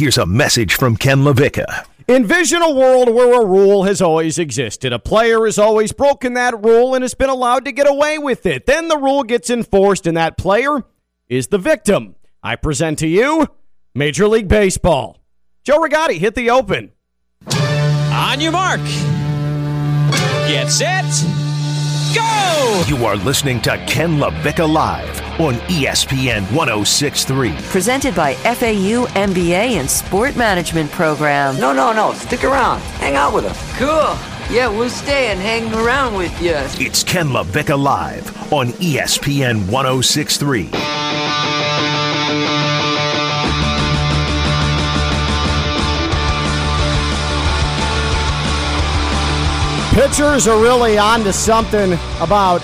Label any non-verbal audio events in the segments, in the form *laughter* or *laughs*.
here's a message from Ken LaVicka. Envision a world where a rule has always existed. A player has always broken that rule and has been allowed to get away with it. Then the rule gets enforced, and that player is the victim. I present to you Major League Baseball. Joe Rigotti hit the open. On your mark. Get set. Go! You are listening to Ken LaVicka Live on ESPN 1063. Presented by FAU MBA and Sport Management Program. No, no, no. Stick around. Hang out with us. Cool. Yeah, we'll stay and hang around with you. It's Ken LaVicka Live on ESPN 1063. Pitchers are really on to something about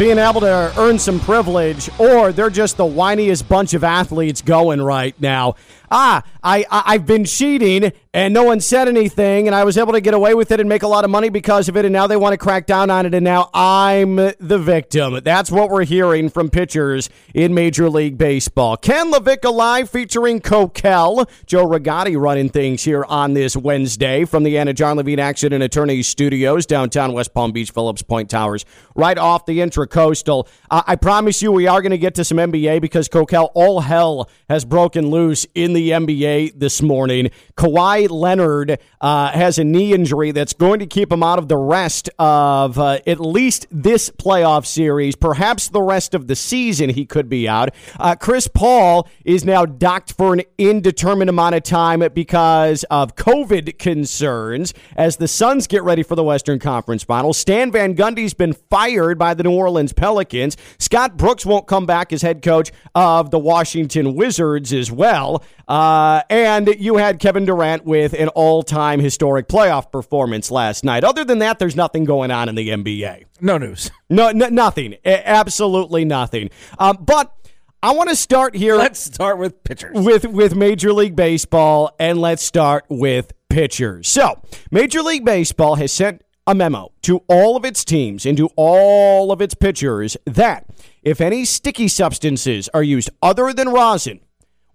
being able to earn some privilege, or they're just the whiniest bunch of athletes going right now ah, I, I have been cheating and no one said anything, and I was able to get away with it and make a lot of money because of it, and now they want to crack down on it, and now I'm the victim. That's what we're hearing from pitchers in Major League Baseball. Ken LaVicka Live featuring Coquel, Joe Rigotti running things here on this Wednesday from the Anidjar Levine Action and Attorneys Studios, downtown West Palm Beach, Phillips Point Towers, right off the Intracoastal. I promise you, we are going to get to some NBA because Coquel, all hell has broken loose in the NBA this morning. Kawhi Leonard uh, has a knee injury that's going to keep him out of the rest of uh, at least this playoff series, perhaps the rest of the season. He could be out. Uh, Chris Paul is now docked for an indeterminate amount of time because of COVID concerns as the Suns get ready for the Western Conference Finals. Stan Van Gundy's been fired by the New Orleans Pelicans. Scott Brooks won't come back as head coach of the Washington Wizards as well. Uh, and you had Kevin Durant with an all time historic playoff performance last night. Other than that, there's nothing going on in the NBA. No news. *laughs* No, nothing. Absolutely nothing. Um, but I want to start here. Let's start with pitchers. With, with Major League Baseball, and let's start with pitchers. So, Major League Baseball has sent a memo to all of its teams and to all of its pitchers that if any sticky substances are used other than rosin,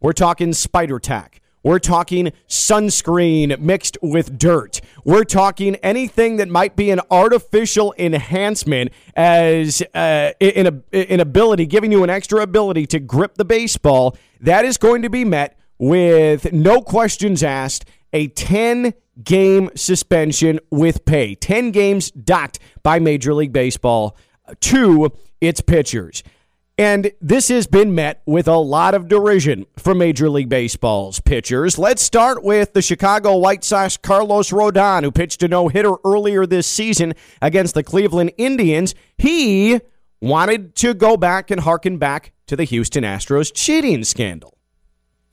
we're talking spider tack. We're talking sunscreen mixed with dirt. We're talking anything that might be an artificial enhancement as uh, in a in ability, giving you an extra ability to grip the baseball. That is going to be met with no questions asked. A 10 game suspension with pay. 10 games docked by Major League Baseball to its pitchers. And this has been met with a lot of derision from Major League Baseball's pitchers. Let's start with the Chicago White Sox Carlos Rodon, who pitched a no hitter earlier this season against the Cleveland Indians. He wanted to go back and harken back to the Houston Astros cheating scandal.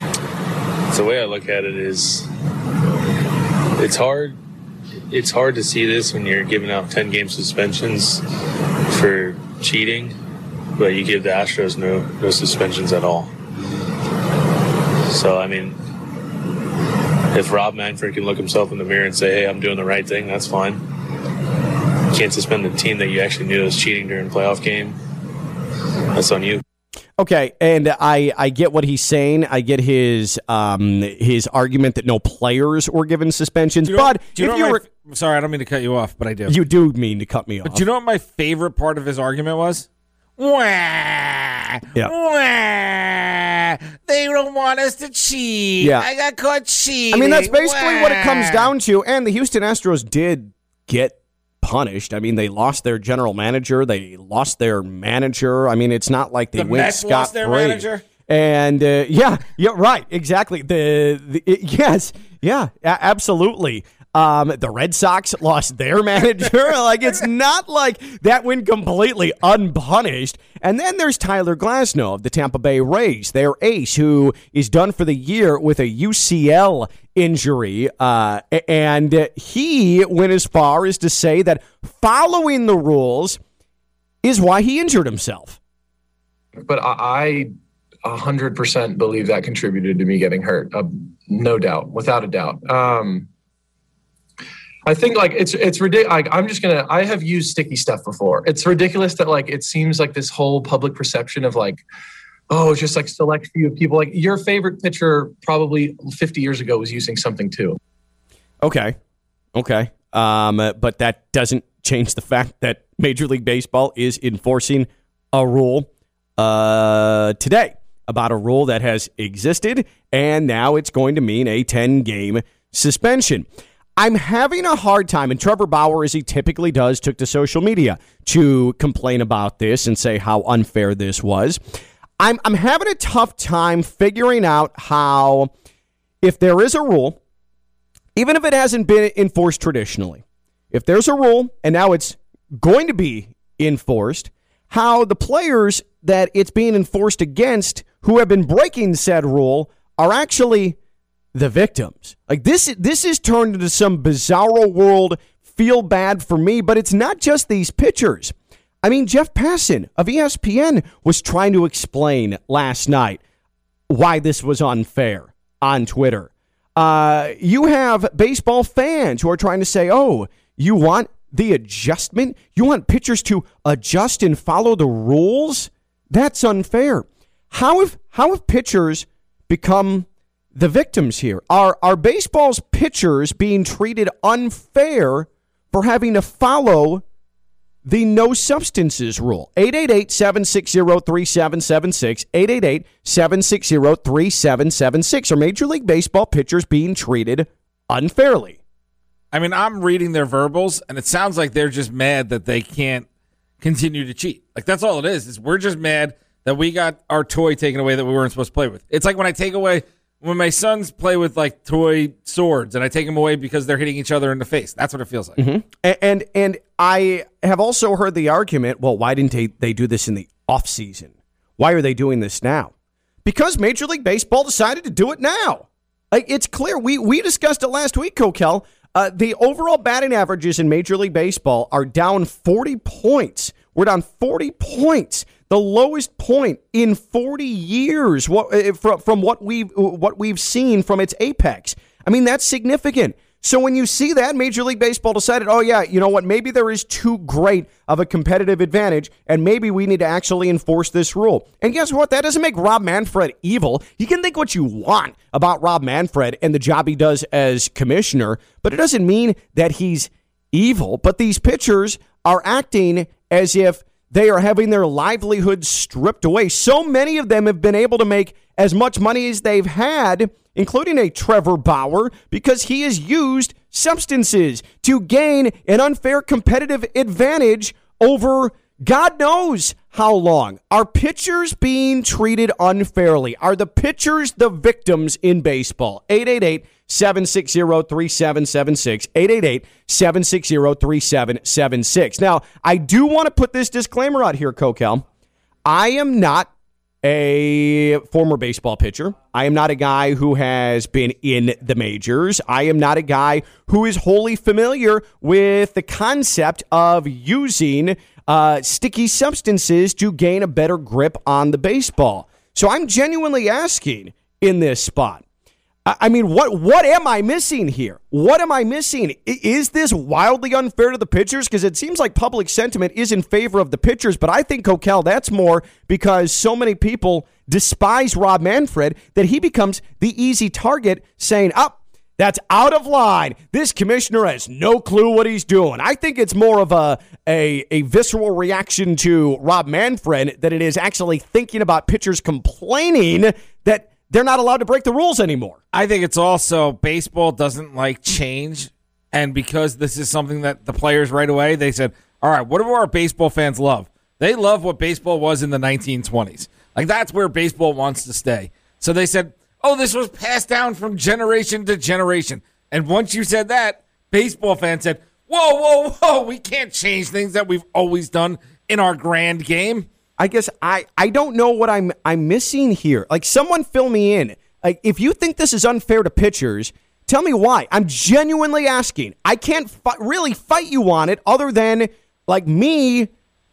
The way I look at it is it's hard it's hard to see this when you're giving out 10 game suspensions for cheating but you give the Astros no no suspensions at all. So I mean, if Rob Manfred can look himself in the mirror and say, "Hey, I'm doing the right thing," that's fine. You can't suspend the team that you actually knew was cheating during a playoff game. That's on you. Okay, and I, I get what he's saying. I get his um his argument that no players were given suspensions. You know, but you if you were, sorry, I don't mean to cut you off, but I do. You do mean to cut me off. But do you know what my favorite part of his argument was? Wah, yeah. Wah, they don't want us to cheat. Yeah. I got caught cheating. I mean, that's basically Wah. what it comes down to. And the Houston Astros did get punished. I mean, they lost their general manager, they lost their manager. I mean, it's not like they The went Mets scot lost their manager? And uh, yeah, yeah, right, exactly. The, the it- *laughs* yes, yeah, absolutely. Um, the Red Sox lost their *laughs* manager. like it's not like that went completely unpunished. And then there's Tyler Glasnow of the Tampa Bay Rays, their ace, who is done for the year with a UCL injury. Uh, and he went as far as to say that following the rules is why he injured himself. but I a hundred percent believe that contributed to me getting hurt. Uh, no doubt, without a doubt. Um, I think like it's it's ridiculous. Like, I'm just gonna. I have used sticky stuff before. It's ridiculous that like it seems like this whole public perception of like oh, it's just like select few people. Like your favorite pitcher probably 50 years ago was using something too. Okay. Okay. Um, but that doesn't change the fact that Major League Baseball is enforcing a rule uh, today about a rule that has existed, and now it's going to mean a 10 game suspension. I'm having a hard time, and Trevor Bauer, as he typically does, took to social media to complain about this and say how unfair this was. I'm, I'm having a tough time figuring out how, if there is a rule, even if it hasn't been enforced traditionally, if there's a rule and now it's going to be enforced, how the players that it's being enforced against who have been breaking said rule are actually the victims. Like this this is turned into some bizarro world feel bad for me, but it's not just these pitchers. I mean, Jeff Passan of ESPN was trying to explain last night why this was unfair on Twitter. Uh, you have baseball fans who are trying to say, oh, you want the adjustment? You want pitchers to adjust and follow the rules? That's unfair. How have how have pitchers become the victims here? Are are baseball's pitchers being treated unfair for having to follow the no substances rule? 888-760-3776, 888-760-3776. Are Major League Baseball pitchers being treated unfairly? I mean, I'm reading their verbals, and it sounds like they're just mad that they can't continue to cheat. Like that's all it is. Is we're just mad that we got our toy taken away that we weren't supposed to play with. It's like when I take away when my sons play with like toy swords and I take them away because they're hitting each other in the face. That's what it feels like. Mm-hmm. And, and and I have also heard the argument. Well, why didn't they, they do this in the off season? Why are they doing this now? Because Major League Baseball decided to do it now. Like it's clear. We we discussed it last week, Coquel. Uh, the overall batting averages in Major League Baseball are down 40 points. We're down 40 points, the lowest point in 40 years what, uh, from, from what we've what we've seen from its apex. I mean, that's significant. So when you see that, Major League Baseball decided, oh, yeah, you know what? Maybe there is too great of a competitive advantage, and maybe we need to actually enforce this rule. And guess what? That doesn't make Rob Manfred evil. You can think what you want about Rob Manfred and the job he does as commissioner, but it doesn't mean that he's evil. But these pitchers are acting as if they are having their livelihoods stripped away. So many of them have been able to make as much money as they've had, including a Trevor Bauer, because he has used substances to gain an unfair competitive advantage over God knows how long. Are pitchers being treated unfairly? Are the pitchers the victims in baseball? 888 760 3776. 888 760 3776. Now, I do want to put this disclaimer out here, Coquel. I am not a former baseball pitcher. I am not a guy who has been in the majors. I am not a guy who is wholly familiar with the concept of using uh, sticky substances to gain a better grip on the baseball. So I'm genuinely asking in this spot. I mean, what what am I missing here? What am I missing? Is this wildly unfair to the pitchers? Because it seems like public sentiment is in favor of the pitchers, but I think Coquel, that's more because so many people despise Rob Manfred that he becomes the easy target, saying, "Up, oh, that's out of line. This commissioner has no clue what he's doing. I think it's more of a, a, a visceral reaction to Rob Manfred than it is actually thinking about pitchers complaining that they're not allowed to break the rules anymore. I think it's also baseball doesn't like change. And because this is something that the players right away, they said, all right, what do our baseball fans love? They love what baseball was in the 1920s. Like that's where baseball wants to stay. So they said, oh, this was passed down from generation to generation. And once you said that, baseball fans said, whoa, whoa, whoa, we can't change things that we've always done in our grand game. I guess I, I don't know what I'm I'm missing here. Like someone fill me in. Like if you think this is unfair to pitchers, tell me why. I'm genuinely asking. I can't fi- really fight you on it other than like me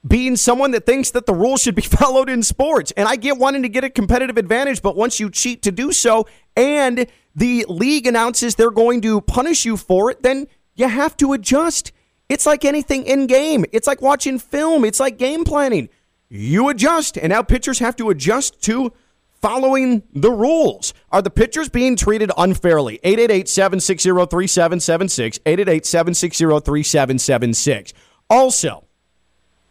being someone that thinks that the rules should be *laughs* followed in sports. And I get wanting to get a competitive advantage, but once you cheat to do so and the league announces they're going to punish you for it, then you have to adjust. It's like anything in game. It's like watching film. It's like game planning. You adjust, and now pitchers have to adjust to following the rules. Are the pitchers being treated unfairly? 888 760 3776. 888 760 3776. Also,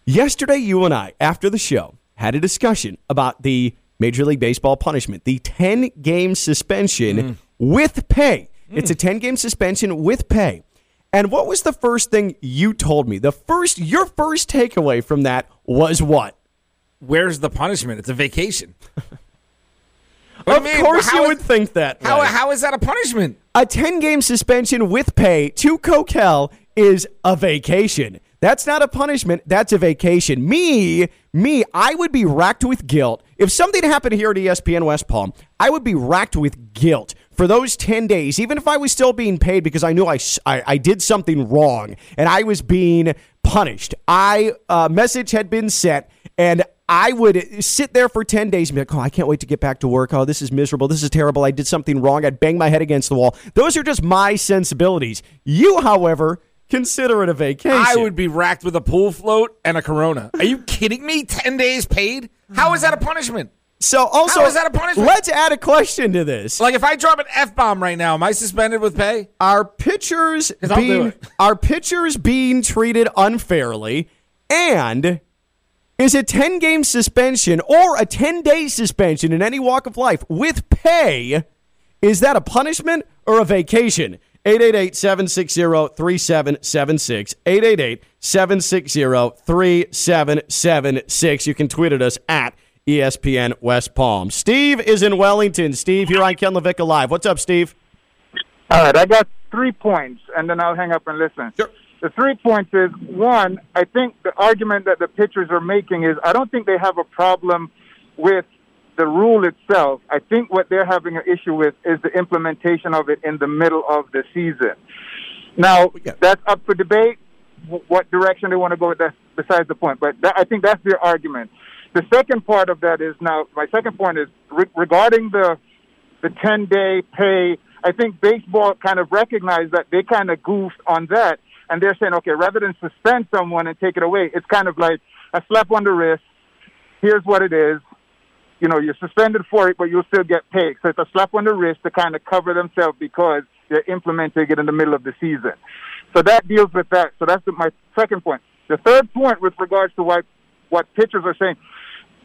yesterday you and I, after the show, had a discussion about the Major League Baseball punishment, the 10 game suspension mm. with pay. Mm. It's a 10 game suspension with pay. And what was the first thing you told me? The first, your first takeaway from that was what? Where's the punishment? It's a vacation. *laughs* Of mean? course, you is- would think that. How, right? how is that a punishment? a 10 game suspension with pay to Coquel is a vacation. That's not a punishment, that's a vacation. Me, me, I would be racked with guilt. If something happened here at ESPN West Palm, I would be racked with guilt for those 10 days, even if I was still being paid because I knew I I did something wrong and I was being punished. I, uh, message had been sent and I would sit there for 10 days and be like, oh, I can't wait to get back to work. Oh, this is miserable. This is terrible. I did something wrong. I'd bang my head against the wall. Those are just my sensibilities. You, however, consider it a vacation. I would be racked with a pool float and a Corona. Are you kidding me? Ten days paid? How is that a punishment? So, also, How is that a punishment? let's add a question to this. Like if I drop an f bomb right now, am I suspended with pay? Are pitchers being are pitchers being treated unfairly and is a 10 game suspension or a 10 day suspension in any walk of life with pay is that a punishment or a vacation? 888-760-3776 888-760-3776 you can tweet at us at ESPN West Palm. Steve is in Wellington. Steve here on Ken Levick Live. What's up Steve? All right, I got three points, and then I'll hang up and listen. Sure. The three points is one, I think the argument that the pitchers are making is I don't think they have a problem with the rule itself. I think what they're having an issue with is the implementation of it in the middle of the season. Now, Yeah. that's up for debate. What direction they want to go with that, besides the point. But that, I think that's their argument. The second part of that is now, my second point is re- regarding the the 10 day pay. I think baseball kind of recognized that they kind of goofed on that. And they're saying, okay, rather than suspend someone and take it away, it's kind of like a slap on the wrist. Here's what it is. You know, you're suspended for it, but you'll still get paid. So it's a slap on the wrist to kind of cover themselves because they're implementing it in the middle of the season. So that deals with that. So that's my second point. The third point with regards to what, what pitchers are saying,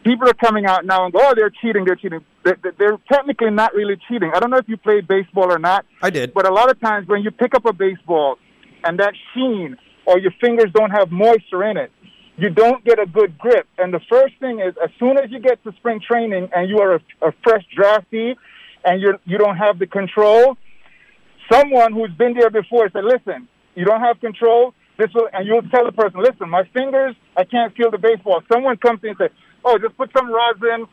people are coming out now and go, oh, they're cheating, they're cheating. They're, they're technically not really cheating. I don't know if you played baseball or not, I did but a lot of times when you pick up a baseball and that sheen or your fingers don't have moisture in it, you don't get a good grip. And the first thing is, as soon as you get to spring training and you are a, a fresh draftee and you you don't have the control, someone who's been there before said, "Listen, you don't have control. This will," and you'll tell the person, "Listen, my fingers, I can't feel the baseball." Someone comes in and says, "Oh, just put some rosin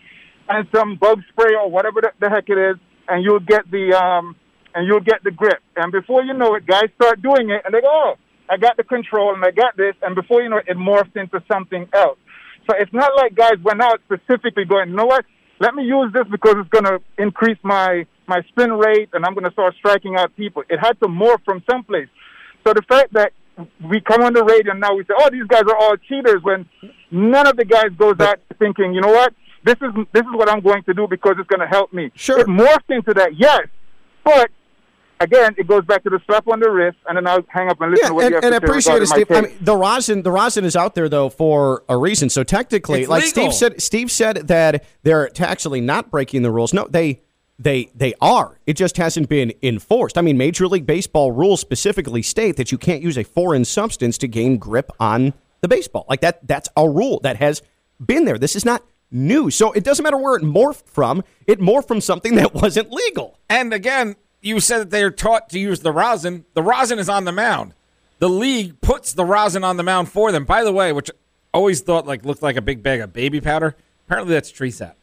and some bug spray or whatever the, the heck it is, and you'll get the um, and you'll get the grip." And before you know it, guys start doing it, and they go, "Oh, I got the control and I got this," and before you know it, it morphs into something else. So it's not like guys went out specifically going, "You know what? Let me use this because it's going to increase my my spin rate, and I'm going to start striking out people." It had to morph from someplace. So the fact that we come on the radio and now we say, "Oh, these guys are all cheaters," when none of the guys goes out thinking, "You know what? This is this is what I'm going to do because it's going to help me." Sure. it morphed into that, yes, but again, it goes back to the slap on the wrist, and then I'll hang up and listen Yeah, to what and, you have and to I say appreciate it, Steve. I case. mean, the rosin, the rosin is out there though for a reason. So technically, It's like legal. Steve said, Steve said that they're actually not breaking the rules. No, they they they are. It just hasn't been enforced. I mean, Major League Baseball rules specifically state that you can't use a foreign substance to gain grip on the baseball. Like that, that's a rule that has been there. This is not new. So it doesn't matter where it morphed from. It morphed from something *laughs* that wasn't legal. And again, you said that they're taught to use the rosin. The rosin is on the mound. The league puts the rosin on the mound for them. By the way, which I always thought like looked like a big bag of baby powder. Apparently that's tree sap.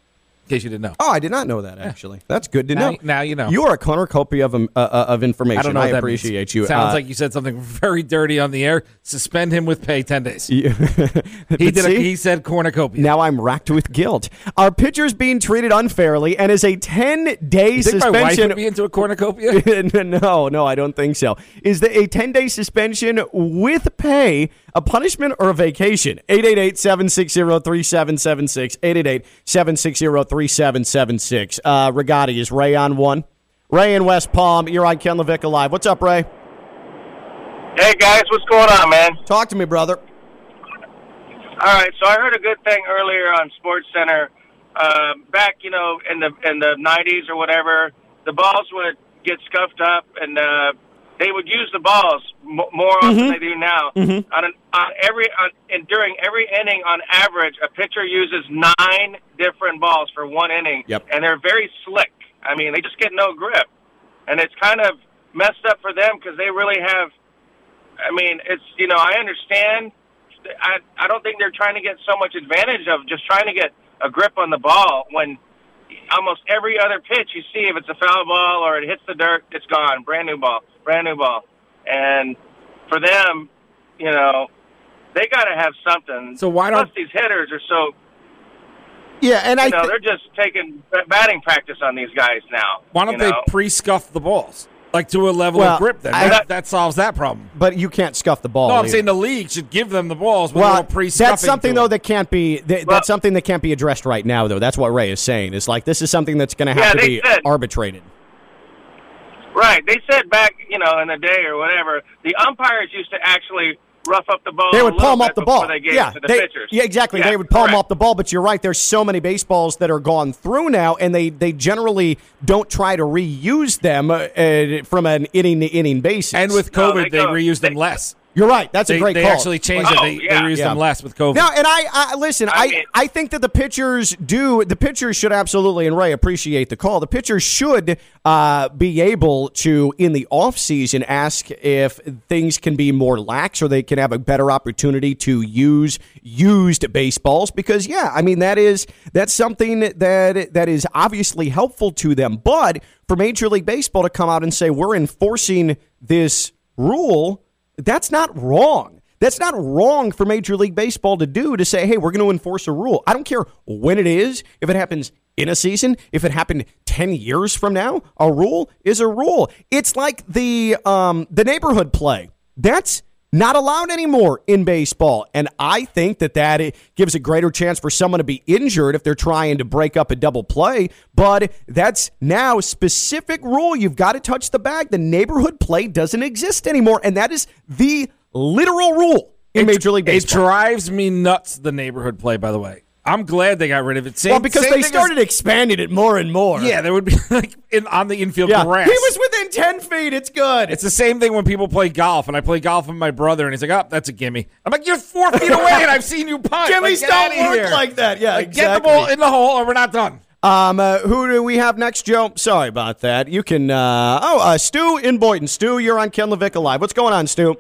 In case you didn't know. Oh, I did not know that. Actually, that's good to Now- know. now you know. You are a cornucopia of um, uh, uh, of information. I don't know. What that appreciate means. you. Sounds Uh, like you said something *laughs* very dirty on the air. Suspend him with pay ten days. *laughs* he did. A, he said cornucopia. Now I'm racked with guilt. Are pitchers being treated unfairly and is a 10 day you think my wife suspension? would be into a cornucopia? *laughs* no, no, I don't think so. Is the, a 10 day suspension with pay A punishment or a vacation? 888 760 3776. 888 760 3776. Uh, Rigotti, is Ray on one? Ray in West Palm, you're on Ken Levick Live. What's up, Ray? Hey guys, what's going on, man? Talk to me, brother. All right, so I heard a good thing earlier on Sports Center. Uh, back, you know, in the in the '90s or whatever, the balls would get scuffed up, and uh, they would use the balls more often than they do now. Mhm. On, an, on every on, and during every inning, on average, a pitcher uses nine different balls for one inning, Yep. and they're very slick. I mean, they just get no grip, and it's kind of messed up for them because they really have. I mean, it's you know, I understand. I I don't think they're trying to get so much advantage of just trying to get a grip on the ball when almost every other pitch you see if it's a foul ball or it hits the dirt, it's gone. Brand new ball, brand new ball. And for them, you know, they got to have something. So why don't- these hitters are so Yeah, and I know thi- they're just taking batting practice on these guys now. Why don't they know? pre-scuff the balls like to a level Well, of grip? Then I- that, that solves that problem. But you can't scuff the ball. no, I'm either. saying the league should give them the balls with a Well, little that's something though it. that can't be. That, that's something that can't be addressed right now, though. That's what Ray is saying. It's like this is something that's going to have Yeah, to they be said- arbitrated. Right. They said back, you know, in the day or whatever, the umpires used to actually rough up the ball. They would little palm bit up the ball. They gave yeah, to the they- pitchers. yeah, exactly. Yeah, they would palm correct. up the ball, but you're right. There's so many baseballs that are gone through now, and they they generally don't try to reuse them uh, uh, from an inning to inning basis. And with No, COVID, they they, go- reused them less. You're right. That's they, a great they call. actually changed it. Oh, They, yeah. they used them Yeah. less with COVID. No, and I, I listen. I, mean- I think that the pitchers do. The pitchers should absolutely, and Ray appreciate the call. The pitchers should uh, be able to, in the off season, ask if things can be more lax or they can have a better opportunity to use used baseballs. Because yeah, I mean that is that's something that that is obviously helpful to them. But for Major League Baseball to come out and say we're enforcing this rule, that's not wrong. That's not wrong for Major League Baseball to do to say, hey, we're going to enforce a rule. I don't care when it is, if it happens in a season, if it happened 10 years from now, a rule is a rule. It's like the um, the neighborhood play. That's not allowed anymore in baseball. And I think that that gives a greater chance for someone to be injured if they're trying to break up a double play. But that's now specific rule. You've got to touch the bag. The neighborhood play doesn't exist anymore. And that is the literal rule in Major League Baseball. It drives me nuts. The neighborhood play, by the way. I'm glad they got rid of it. Same, well, because they thing as- started expanding it more and more. yeah, there would be *laughs* like in, on the infield Yeah. grass. He was within 10 feet. It's good. It's the same thing when people play golf, and I play golf with my brother, and he's like, "Oh, that's a gimme." I'm like, "You're four feet *laughs* away, and I've seen you punt." Jimmies Like, don't work here. like that. Yeah, Like, exactly. Get the ball in the hole, or we're not done. Um, uh, who do we have next, Joe? Sorry about that. You can. Uh, oh, uh, Stu in Boynton. Stu, you're on Ken Levick Live. What's going on, Stu?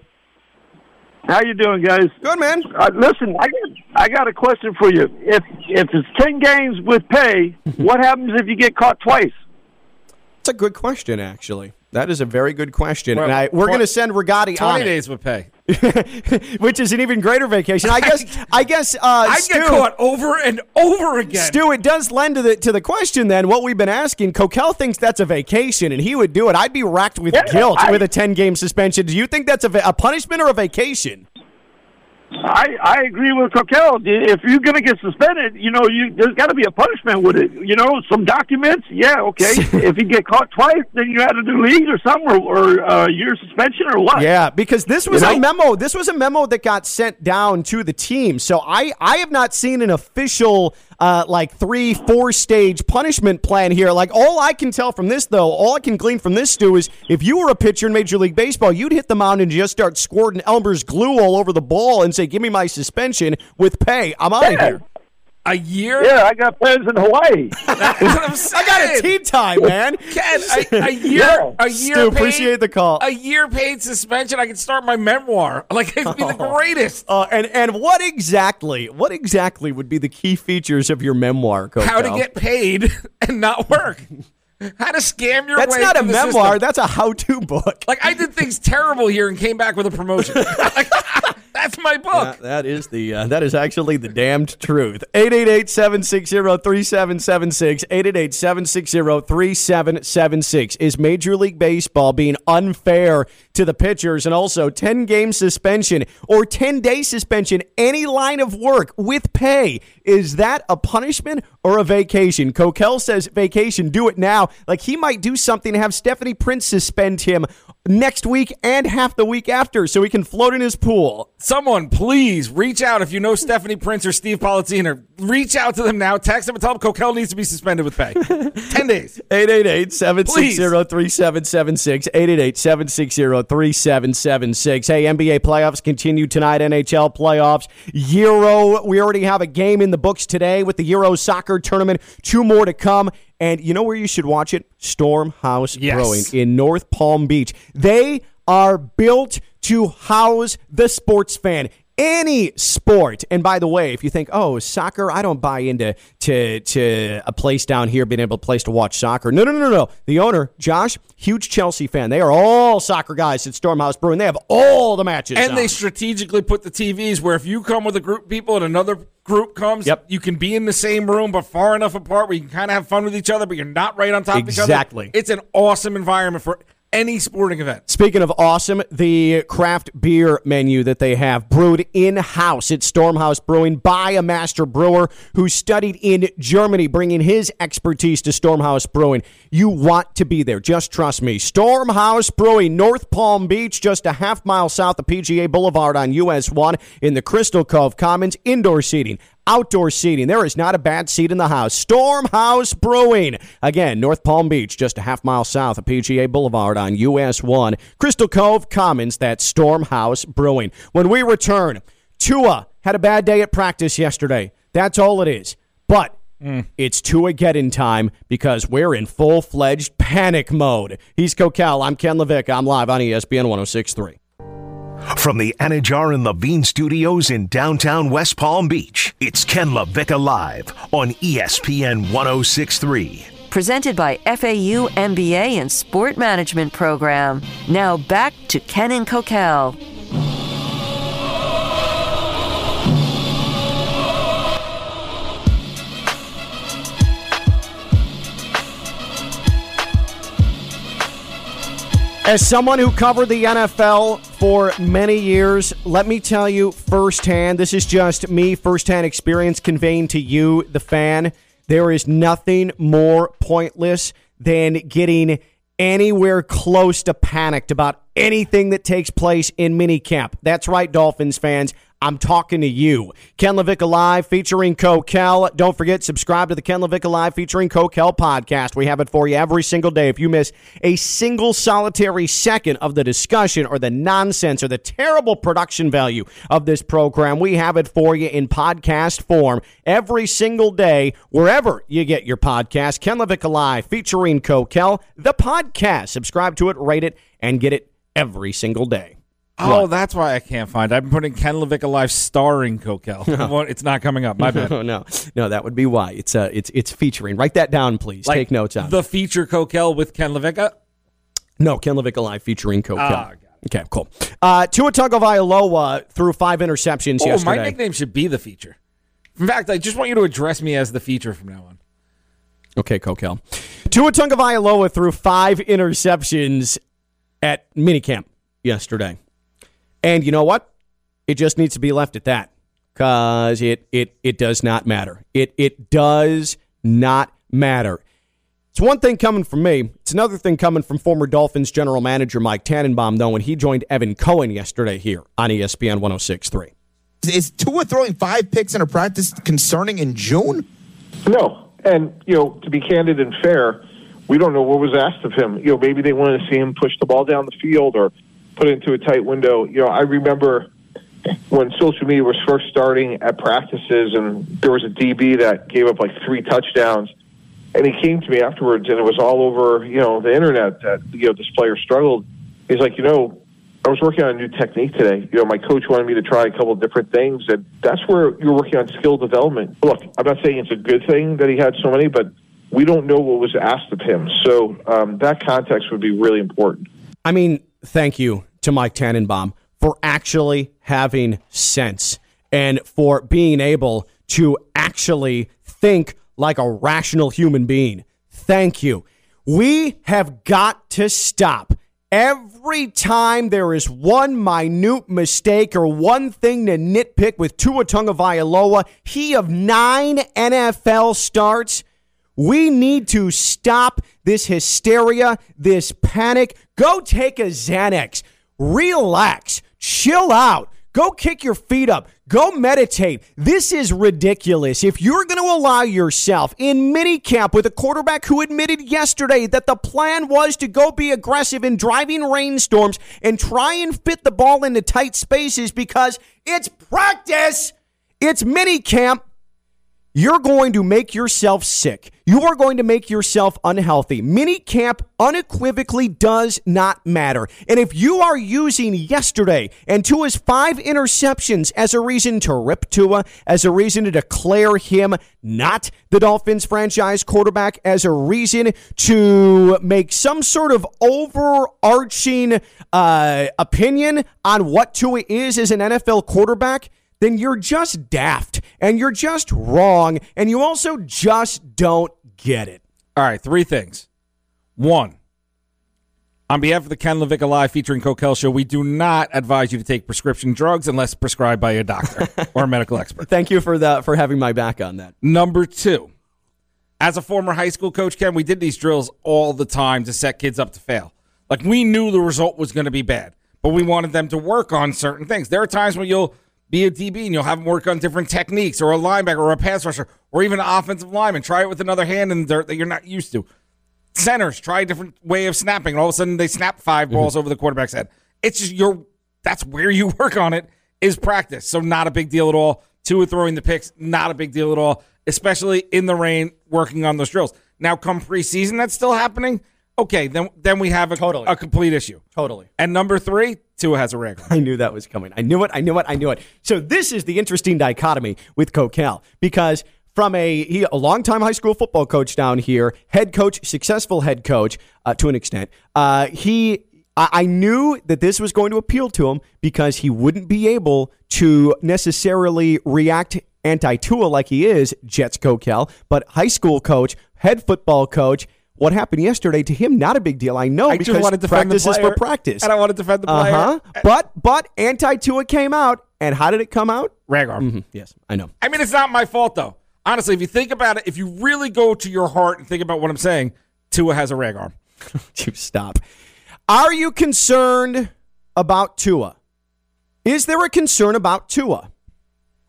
How you doing, guys? Good, man. Uh, listen, I got I got a question for you. If if it's ten games with pay, *laughs* what happens if you get caught twice? It's a good question, actually. That is a very good question, Well, and I, we're tw- going to send Rigotti on Twenty days with pay. *laughs* which is an even greater vacation. I guess. I guess. Uh, I Stu, get caught over and over again. Stu, it does lend to the to the question. Then what we've been asking, Coquel thinks that's a vacation, and he would do it. I'd be racked with Yeah, guilt I- with a ten game suspension. Do you think that's a, a punishment or a vacation? I I agree with Coquel. If you're going to get suspended, you know, you there's got to be a punishment with it. You know, some documents. Yeah, okay. *laughs* if you get caught twice, then you had to do league or something, or, or uh, year suspension or what? Yeah, because this was You a memo. This was a memo that got sent down to the team. So I, I have not seen an official uh, like three, four stage punishment plan here. Like all I can tell from this, though, all I can glean from this, Stu, is if you were a pitcher in Major League Baseball, you'd hit the mound and just start squirting Elmer's glue all over the ball and say, "Give me my suspension with pay. I'm out of Yeah. here." A year? Yeah, I got friends in Hawaii. *laughs* That's what I'm I got a tea time, man. Ken, a, *laughs* a year, Yeah. a year. Stu, paid, appreciate the call. A year paid suspension. I can start my memoir. *laughs* Like it'd be the greatest. Uh, and and what exactly, what exactly would be the key features of your memoir, Coach? How to get paid and not work. How to scam your That's way. not a the memoir. system. That's a how-to book. Like I did things terrible here and came back with a promotion. Like, That's my book. Yeah, that is the uh, that is actually the damned truth. 888-760-3776. 888-760-3776. Is Major League Baseball being unfair to the pitchers and also 10 game suspension or 10 day suspension any line of work with pay? Is that a punishment or a vacation? Coquel says vacation, do it now. Like he might do something to have Stephanie Prince suspend him next week and half the week after so he can float in his pool. Someone, please reach out if you know Stephanie Prince or Steve Politziner. Reach out to them now. Text them and tell them Coquel needs to be suspended with pay. *laughs* 10 days. 888 760 3776. 888 760 3776. Hey, NBA playoffs continue tonight. NHL playoffs. Euro. We already have a game in the books today with the Euro soccer tournament. Two more to come. And you know where you should watch it? Stormhouse Yes. Brewing in North Palm Beach. They are built to house the sports fan. Any sport, and by the way, if you think, oh, soccer, I don't buy into to to a place down here being able to place to watch soccer. No, no, no, no, no. The owner, Josh, huge Chelsea fan. They are all soccer guys at Stormhouse Brewing. They have all the matches. And on. they strategically put the TVs where if you come with a group of people and another group comes, Yep. you can be in the same room but far enough apart where you can kind of have fun with each other, but you're not right on top of each other. Exactly. It's an awesome environment for any sporting event. Speaking of awesome, the craft beer menu that they have brewed in house at Stormhouse Brewing by a master brewer who studied in Germany, bringing his expertise to Stormhouse Brewing. You want to be there. Just trust me. Stormhouse Brewing, North Palm Beach, just a half mile south of PGA Boulevard on US 1 in the Crystal Cove Commons. Indoor seating. Outdoor seating. There is not a bad seat in the house. Stormhouse Brewing. Again, North Palm Beach, just a half mile south of PGA Boulevard on US 1. Crystal Cove Commons, that's Stormhouse Brewing. When we return, Tua had a bad day at practice yesterday. That's all it is. But mm. it's Tua get in time because we're in full fledged panic mode. He's Coquel. I'm Ken Levick. I'm live on ESPN 1063. From the Anidjar and Levine studios in downtown West Palm Beach, it's Ken LaVicka Live on ESPN 1063. Presented by FAU MBA and Sport Management Program. Now back to Ken and Coquel. As someone who covered the NFL for many years, let me tell you firsthand this is just me, firsthand experience conveying to you, the fan. There is nothing more pointless than getting anywhere close to panicked about anything that takes place in minicamp. That's right, Dolphins fans. I'm talking to you. Ken Levick Live featuring Coquel. Don't forget, subscribe to the Ken Levick Live featuring Coquel podcast. We have it for you every single day. If you miss a single solitary second of the discussion or the nonsense or the terrible production value of this program, we have it for you in podcast form every single day, wherever you get your podcast. Ken Levick Live featuring Coquel, the podcast. Subscribe to it, rate it, and get it every single day. Oh, that's why I can't find. I've been putting Ken Levick Alive starring Coquel. *laughs* Well, it's not coming up. My *laughs* bad. no, no, no. That would be why it's uh, it's it's featuring. Write that down, please. Like Take notes on. it. the feature Coquel with Ken Levick. no, Ken Levick Alive featuring Coquel. Ah, okay, cool. Uh, Tua Tagovailoa threw five interceptions yesterday. Oh, yesterday. my nickname should be the feature. In fact, I just want you to address me as the feature from now on. Okay, Coquel. Tua Tagovailoa threw five interceptions at minicamp yesterday, and you know what? It just needs to be left at that because it it it does not matter. It it does not matter. It's one thing coming from me. It's another thing coming from former Dolphins general manager Mike Tannenbaum, though, when he joined Evan Cohen yesterday here on ESPN 1063. Is Tua throwing five picks in a practice concerning in June? No, and you know, to be candid and fair, we don't know what was asked of him. You know, maybe they wanted to see him push the ball down the field or put into a tight window. You know, I remember when social media was first starting at practices, and there was a DB that gave up like three touchdowns, and he came to me afterwards, and it was all over you know the internet that you know this player struggled. He's like, you know. I was working on a new technique today. You know, my coach wanted me to try a couple of different things, and that's where you're working on skill development. Look, I'm not saying it's a good thing that he had so many, but we don't know what was asked of him. So um, that context would be really important. I mean, thank you to Mike Tannenbaum for actually having sense and for being able to actually think like a rational human being. Thank you. We have got to stop. Every time there is one minute mistake or one thing to nitpick with Tua Tagovailoa, he of nine NFL starts, we need to stop this hysteria, this panic. Go take a Xanax. Relax. Chill out. Go kick your feet up. Go meditate. This is ridiculous. If you're going to allow yourself in minicamp with a quarterback who admitted yesterday that the plan was to go be aggressive in driving rainstorms and try and fit the ball into tight spaces because it's practice, it's minicamp, you're going to make yourself sick. You are going to make yourself unhealthy. Mini camp unequivocally does not matter. And if you are using yesterday and Tua's five interceptions as a reason to rip Tua, as a reason to declare him not the Dolphins franchise quarterback, as a reason to make some sort of overarching uh, opinion on what Tua is as an NFL quarterback, then you're just daft and you're just wrong and you also just don't get it. All right, three things. One, on behalf of the Ken LaVicka Live featuring Coquel Show, we do not advise you to take prescription drugs unless prescribed by a doctor *laughs* or a medical expert. Thank you for that for having my back on that. Number two, as a former high school coach, Ken, we did these drills all the time to set kids up to fail. Like we knew the result was going to be bad, but we wanted them to work on certain things. There are times when you'll be a DB and you'll have them work on different techniques or a linebacker or a pass rusher or even an offensive lineman. Try it with another hand in the dirt that you're not used to. Centers, try a different way of snapping. And all of a sudden they snap five balls mm-hmm. over the quarterback's head. It's just your that's where you *laughs* work on it is practice. So not a big deal at all. Two of throwing the picks, not a big deal at all, especially in the rain working on those drills. Now come preseason that's still happening. Okay, then then we have a, totally. a complete issue. Totally. And number three, Tua has a ring. I knew that was coming. I knew it. I knew it. I knew it. So this is the interesting dichotomy with Coquel because from a he a longtime high school football coach down here, head coach, successful head coach uh, to an extent. Uh, he I, I knew that this was going to appeal to him because he wouldn't be able to necessarily react anti Tua like he is Jets Coquel, but high school coach, head football coach what happened yesterday to him not a big deal. I know I because want to practice is for practice. And I want to defend the player. Uh-huh. But but anti Tua came out, and how did it come out? Rag arm. Mm-hmm. Yes, I know. I mean, it's not my fault though. Honestly, if you think about it, if you really go to your heart and think about what I'm saying, Tua has a rag arm. *laughs* you stop. Are you concerned about Tua? Is there a concern about Tua?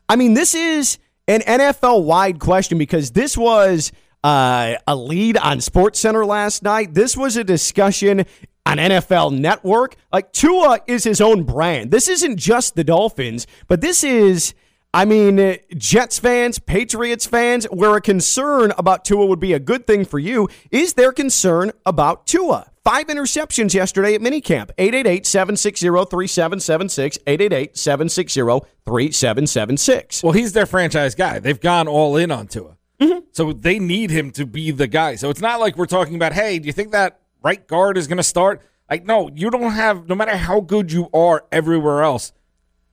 I mean, this is an NFL wide question because this was uh, a lead on Sports Center last night. This was a discussion on NFL Network. Like Tua is his own brand. This isn't just the Dolphins, but this is. I mean, Jets fans, Patriots fans, where a concern about Tua would be a good thing for you, is there concern about Tua? Five interceptions yesterday at minicamp. 888 760 3776. 888 760 3776. Well, he's their franchise guy. They've gone all in on Tua. Mm-hmm. So they need him to be the guy. So it's not like we're talking about, hey, do you think that right guard is going to start? Like, no, you don't have, no matter how good you are everywhere else,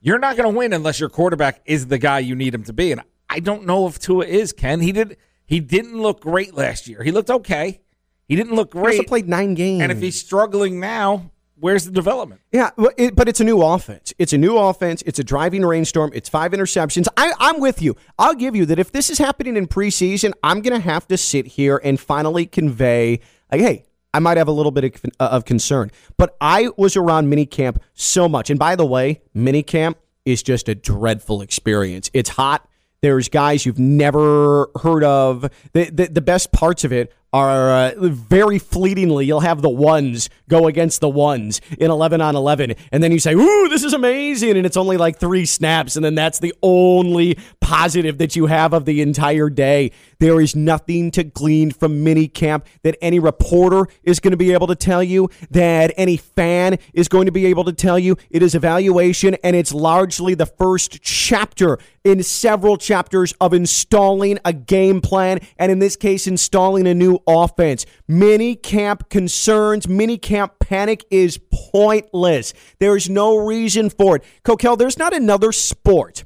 you're not going to win unless your quarterback is the guy you need him to be. And I don't know if Tua is, Ken. He did, he didn't look great last year. He looked okay. He didn't look great. He also played nine games. And if he's struggling now, where's the development? Yeah, but it's a new offense. It's a new offense. It's a driving rainstorm. It's five interceptions. I, I'm with you. I'll give you that if this is happening in preseason, I'm going to have to sit here and finally convey, like, hey, I might have a little bit of, uh, of concern. But I was around minicamp so much. And by the way, minicamp is just a dreadful experience. It's hot. There's guys you've never heard of. The, the, the best parts of it are uh, very fleetingly you'll have the ones go against the ones in 11 on 11 and then you say ooh this is amazing and it's only like three snaps and then that's the only positive that you have of the entire day. There is nothing to glean from mini camp that any reporter is going to be able to tell you that any fan is going to be able to tell you. It is evaluation and it's largely the first chapter in several chapters of installing a game plan and in this case installing a new offense. Mini camp concerns, mini camp panic is pointless. There's no reason for it. Coquel, there's not another sport,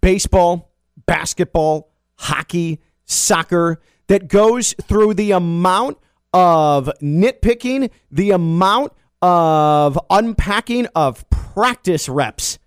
baseball, basketball, hockey, soccer, that goes through the amount of nitpicking, the amount of unpacking of practice reps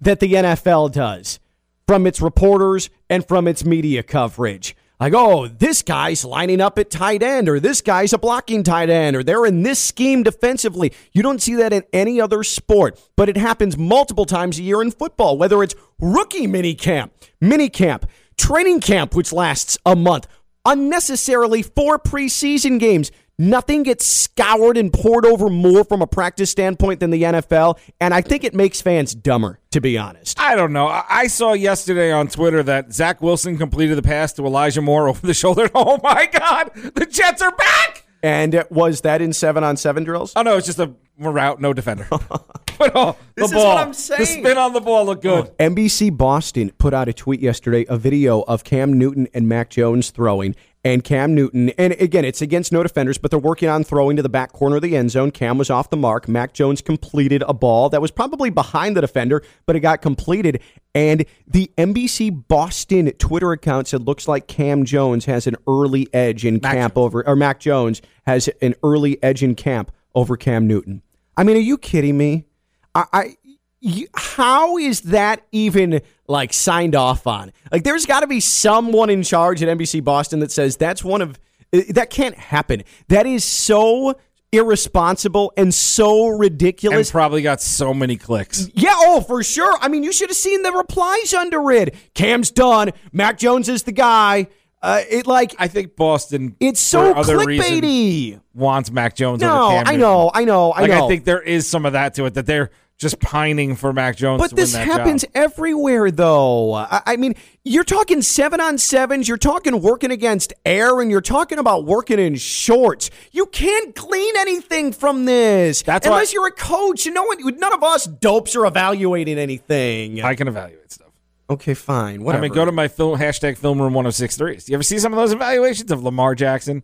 that the NFL does from its reporters and from its media coverage. Like, oh, this guy's lining up at tight end, or this guy's a blocking tight end, or they're in this scheme defensively. You don't see that in any other sport, but it happens multiple times a year in football, whether it's rookie mini camp, mini camp, training camp, which lasts a month, unnecessarily four preseason games. Nothing gets scoured and poured over more from a practice standpoint than the NFL, and I think it makes fans dumber, to be honest. I don't know. I I saw yesterday on Twitter that Zach Wilson completed the pass to Elijah Moore *laughs* over the shoulder. *laughs* Oh my God, the Jets are back! And was that in seven on seven drills? Oh no, it's just a route, no defender. *laughs* but oh, This the is ball, what I'm saying. the spin on the ball looked good. Oh, NBC Boston put out a tweet yesterday, a video of Cam Newton and Mac Jones throwing. And Cam Newton, and again, it's against no defenders, but they're working on throwing to the back corner of the end zone. Cam was off the mark. Mac Jones completed a ball that was probably behind the defender, but it got completed. And the NBC Boston Twitter account said, looks like Cam Jones has an early edge in camp over, or Mac Jones has an early edge in camp over Cam Newton. I mean, are you kidding me? I, I you, how is that even like signed off on? Like, there's got to be someone in charge at NBC Boston that says that's one of that can't happen. That is so irresponsible and so ridiculous. And probably got so many clicks. Yeah, oh, for sure. I mean, you should have seen the replies under it. Cam's done. Mac Jones is the guy. Uh, it like I think Boston. It's so for other reasons, clickbaity. Wants Mac Jones. No, over Cam I know, I know, I like, know. I think there is some of that to it that they're just pining for Mac Jones. But this happens job. everywhere, though. I, I mean, you're talking seven on sevens, you're talking working against air, and you're talking about working in shorts. You can't glean anything from this That's why- unless you're a coach. No one, none of us dopes are evaluating anything. I can evaluate stuff. okay, fine, whatever. I mean, go to my film hashtag film room 1063s. You ever see some of those evaluations of Lamar Jackson?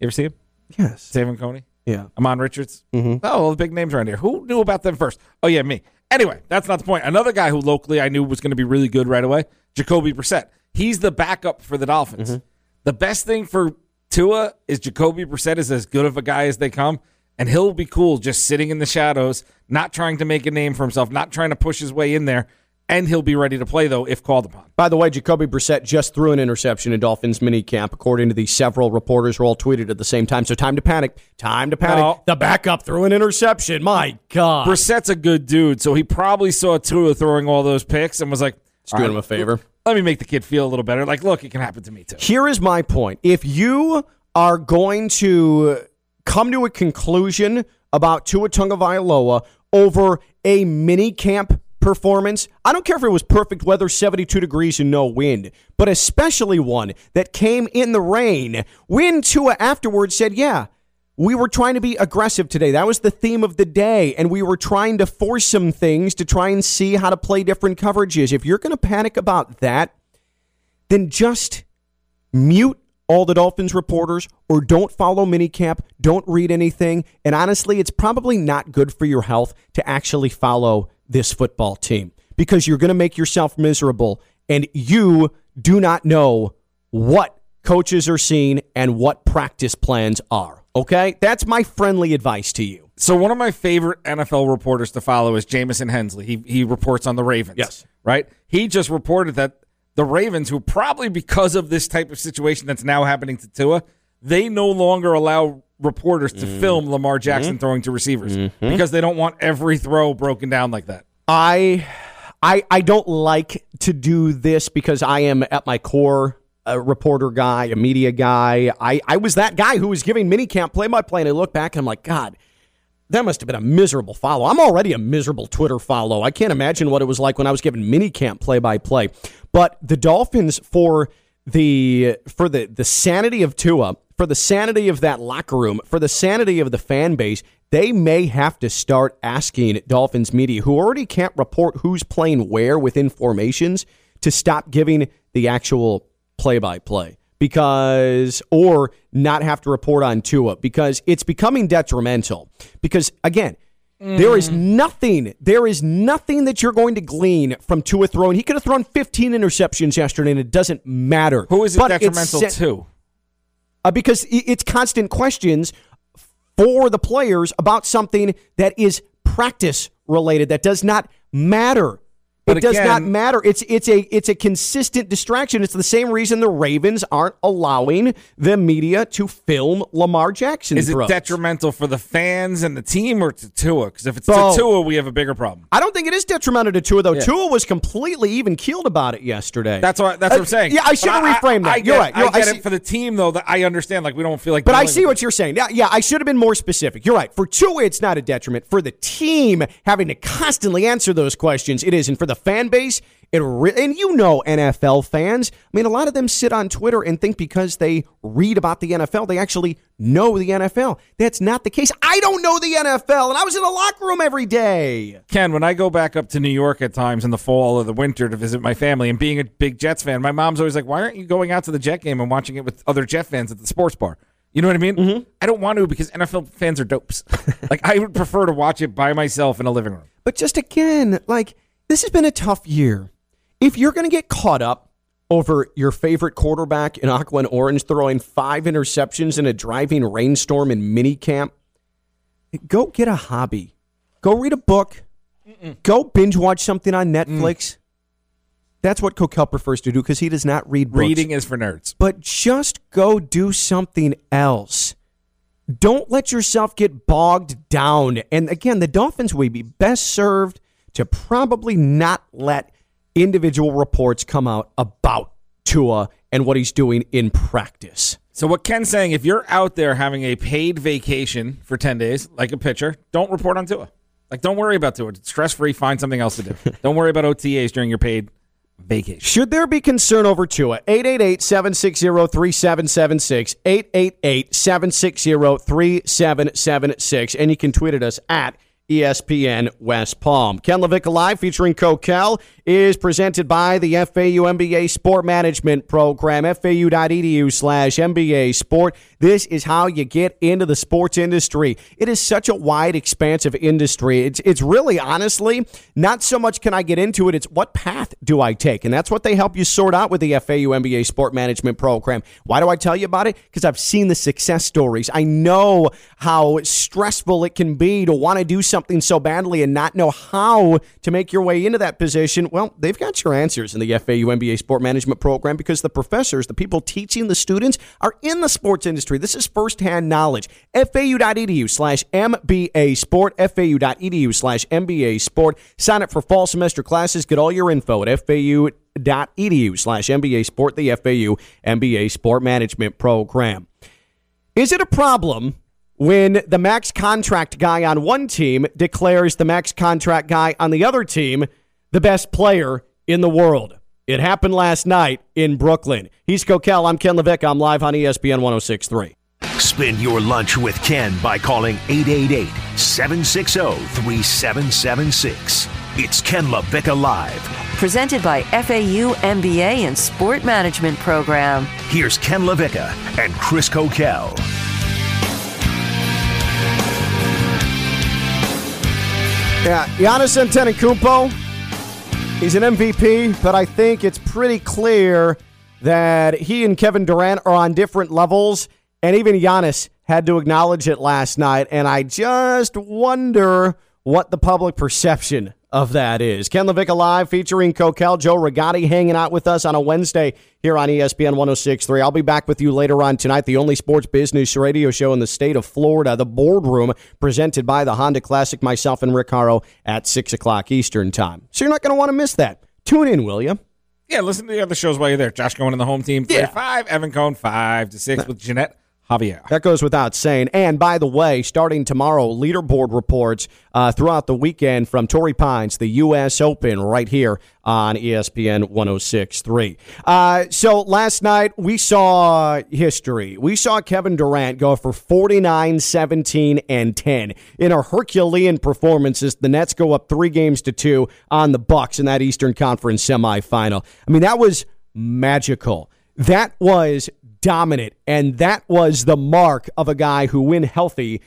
You ever see him? yes, David Coney? Yeah. Amon Richards? Mm-hmm. Oh, all the big names around here. Who knew about them first? Oh, yeah, me. Anyway, that's not the point. Another guy who locally I knew was going to be really good right away, Jacoby Brissett. He's the backup for the Dolphins. Mm-hmm. The best thing for Tua is Jacoby Brissett is as good of a guy as they come, and he'll be cool just sitting in the shadows, not trying to make a name for himself, not trying to push his way in there, and he'll be ready to play, though, if called upon. By the way, Jacoby Brissett just threw an interception in Dolphins minicamp, according to the several reporters who all tweeted at the same time. So time to panic. Time to panic. No. The backup threw an interception. My God. Brissett's a good dude, so he probably saw Tua throwing all those picks and was like, Just doing "All him a favor. Let me make the kid feel a little better. Like, look, it can happen to me too. Here is my point. If you are going to come to a conclusion about Tua Tagovailoa over a mini camp performance, I don't care if it was perfect weather, 72 degrees and no wind, but especially one that came in the rain, when Tua afterwards said, yeah, we were trying to be aggressive today. That was the theme of the day. And we were trying to force some things to try and see how to play different coverages. If you're going to panic about that, then just mute all the Dolphins reporters or don't follow minicamp, don't read anything. And honestly, it's probably not good for your health to actually follow this football team because you're going to make yourself miserable and you do not know what coaches are seeing and what practice plans are. Okay? That's my friendly advice to you. So one of my favorite NFL reporters to follow is Jamison Hensley. He he reports on the Ravens. Yes. Right? He just reported that the Ravens, who probably because of this type of situation that's now happening to Tua, they no longer allow reporters to mm-hmm. film Lamar mm-hmm. Jackson throwing to receivers mm-hmm. because they don't want every throw broken down like that. I I I don't like to do this because I am at my core a reporter guy, a media guy. I, I was that guy who was giving minicamp play by play, and I look back and I'm like, God, that must have been a miserable follow. I'm already a miserable Twitter follow. I can't imagine what it was like when I was giving minicamp play by play. But the Dolphins for the for the the sanity of Tua, for the sanity of that locker room, for the sanity of the fan base, they may have to start asking Dolphins media, who already can't report who's playing where within formations, to stop giving the actual play by play because, or not have to report on Tua because it's becoming detrimental. Because again, there is mm. nothing, there is nothing that you're going to glean from Tua throwing. He could have thrown 15 interceptions yesterday, and it doesn't matter. Who is it But detrimental to? Uh, because it's constant questions for the players about something that is practice related that does not matter. But it does not matter. It's it's a it's a consistent distraction. It's the same reason the Ravens aren't allowing the media to film Lamar Jackson. Is it detrimental for the fans and the team or to Tua? Because if it's Both. to Tua, we have a bigger problem. I don't think it is detrimental to Tua though. Yeah. Tua was completely even keeled about it yesterday. That's what that's what I'm Uh, saying. Yeah, I should have reframed that. I, You're get, right. You're I get see- it for the team though. That I understand. Like we don't feel like. But I see what you're saying. Yeah, yeah, I should have been more specific. You're right. For Tua, it's not a detriment. For the team having to constantly answer those questions, it is. And for the fan base, it re- and you know NFL fans. I mean, a lot of them sit on Twitter and think because they read about the NFL, they actually know the NFL. That's not the case. I don't know the NFL, and I was in the locker room every day. Ken, when I go back up to New York at times in the fall or the winter to visit my family, and being a big Jets fan, my mom's always like, "Why aren't you going out to the Jet game and watching it with other Jet fans at the sports bar?" You know what I mean? Mm-hmm. I don't want to because NFL fans are dopes. *laughs* like I would prefer to watch it by myself in a living room. But just again, like this has been a tough year. If you're going to get caught up over your favorite quarterback in Aqua and Orange throwing five interceptions in a driving rainstorm in minicamp, go get a hobby. Go read a book. Go binge watch something on mm. Netflix. That's what Coquel prefers to do because he does not read books. Reading is for nerds. But just go do something else. Don't let yourself get bogged down. And again, the Dolphins would be best served to probably not let individual reports come out about Tua and what he's doing in practice. So what Ken's saying, if you're out there having a paid vacation for ten days, like a pitcher, don't report on Tua. Like, don't worry about Tua. Stress free. Find something else to do. *laughs* don't worry about OTAs during your paid vacation. Should there be concern over Tua? 888-760-3776, 888-760-3776, and you can tweet at us at ESPN West Palm. Ken LaVicka Live featuring Coquel is presented by the FAU MBA Sport Management Program, fau.edu slash MBA Sport. This is how you get into the sports industry. It is such a wide, expansive industry. It's, it's really, honestly, not so much can I get into it, it's what path do I take? And that's what they help you sort out with the FAU MBA Sport Management Program. Why do I tell you about it? Because I've seen the success stories. I know how stressful it can be to want to do something so badly and not know how to make your way into that position. Well, they've got your answers in the FAU MBA Sport Management Program because the professors, the people teaching the students, are in the sports industry. This is firsthand knowledge. FAU.edu slash MBA Sport, FAU.edu slash MBA Sport. Sign up for fall semester classes. Get all your info at FAU.edu slash MBA Sport, the FAU MBA Sport Management Program. Is it a problem when the max contract guy on one team declares the max contract guy on the other team the best player in the world? It happened last night in Brooklyn. He's Coquel. I'm Ken LaVicka. I'm live on ESPN 1063. Spend your lunch with Ken by calling 888 760 3776. It's Ken LaVicka Live. Presented by FAU MBA and Sport Management Program. Here's Ken LaVicka and Chris Coquel. Yeah, Giannis Antetokounmpo, he's an MVP, but I think it's pretty clear that he and Kevin Durant are on different levels, and even Giannis had to acknowledge it last night, and I just wonder what the public perception of that is. Ken LaVicka Live featuring Coquel, Joe Rigotti hanging out with us on a Wednesday here on ESPN 1063. I'll be back with you later on tonight, the only sports business radio show in the state of Florida, the boardroom, presented by the Honda Classic, myself and Rick Haro at 6 o'clock Eastern Time. So you're not going to want to miss that. Tune in, will you? Yeah, listen to the other shows while you're there. Josh going in the home team, three Yeah. five. Evan Cohen, five to six with Jeanette Javier. That goes without saying. And by the way, starting tomorrow, leaderboard reports uh, throughout the weekend from Torrey Pines, the U.S. Open, right here on ESPN 1063. Uh, so last night, we saw history. We saw Kevin Durant go for 49, 17, and 10. In a Herculean performances, the Nets go up three games to two on the Bucks in that Eastern Conference semifinal. I mean, that was magical. That was dominant, and that was the mark of a guy who, when healthy,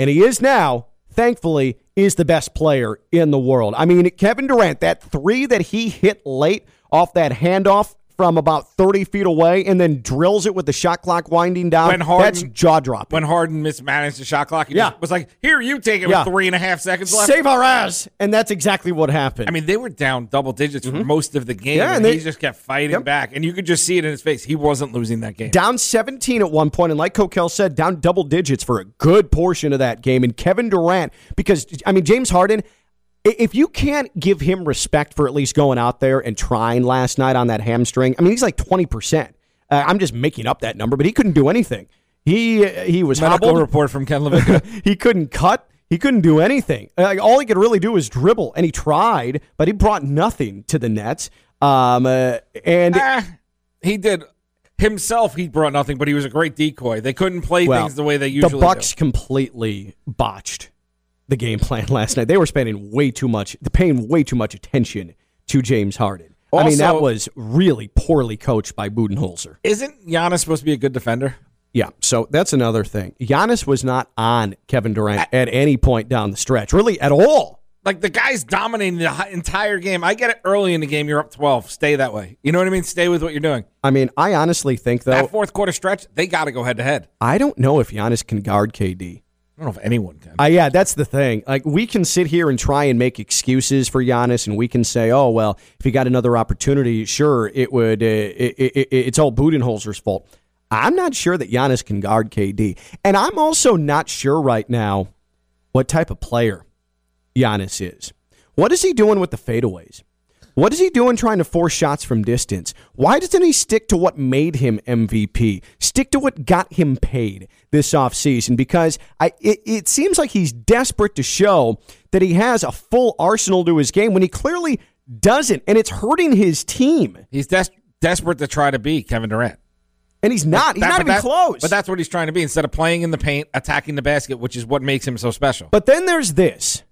and he is now, thankfully, is the best player in the world. I mean, Kevin Durant, that three that he hit late off that handoff from about 30 feet away and then drills it with the shot clock winding down. When Harden- that's jaw dropping. When Harden mismanaged the shot clock, he Yeah. was like, "Here, you take it Yeah. with three and a half seconds left." Save our ass. And that's exactly what happened. I mean, they were down double digits for most of the game, Mm-hmm. Yeah, and, and they- he just kept fighting back, and you could just see it in his face. He wasn't losing that game. down 17 at one point, and like Coquel said, down double digits for a good portion of that game. And Kevin Durant, because I mean James Harden, if you can't give him respect for at least going out there and trying last night on that hamstring, I mean he's like 20 percent. Uh, I'm just making up that number, but he couldn't do anything. He he was Medical hobbled. report from Ken LaVicka. *laughs* he couldn't cut. He couldn't do anything. Like, all he could really do was dribble, and he tried, but he brought nothing to the Nets. Um, uh, and Ah, he did himself. He brought nothing, but he was a great decoy. They couldn't play Well, things the way they usually The Bucks do. completely botched the game plan *laughs* last night. They were spending way too much, paying way too much attention to James Harden. I mean, that was really poorly coached by Budenholzer. Isn't Giannis supposed to be a good defender? Yeah, so that's another thing. Giannis was not on Kevin Durant at any point down the stretch, really at all. Like the guy's dominating the entire game. I get it early in the game. You're up 12. Stay that way. You know what I mean? Stay with what you're doing. I mean, I honestly think though, That fourth quarter stretch, they got to go head to head. I don't know if Giannis can guard KD. I don't know if anyone can. Uh, yeah, that's the thing. Like we can sit here and try and make excuses for Giannis, and we can say, "Oh well, if he got another opportunity, sure, it would. Uh, it, it, it, it's all Budenholzer's fault." I'm not sure that Giannis can guard KD, and I'm also not sure right now what type of player Giannis is. What is he doing with the fadeaways? What is he doing trying to force shots from distance? Why doesn't he stick to what made him MVP? Stick to what got him paid this offseason? Because I, it, it seems like he's desperate to show that he has a full arsenal to his game when he clearly doesn't, and it's hurting his team. He's des- desperate to try to be Kevin Durant. And he's not. He's not even that- close. But that's what he's trying to be. Instead of playing in the paint, attacking the basket, which is what makes him so special. But then there's this.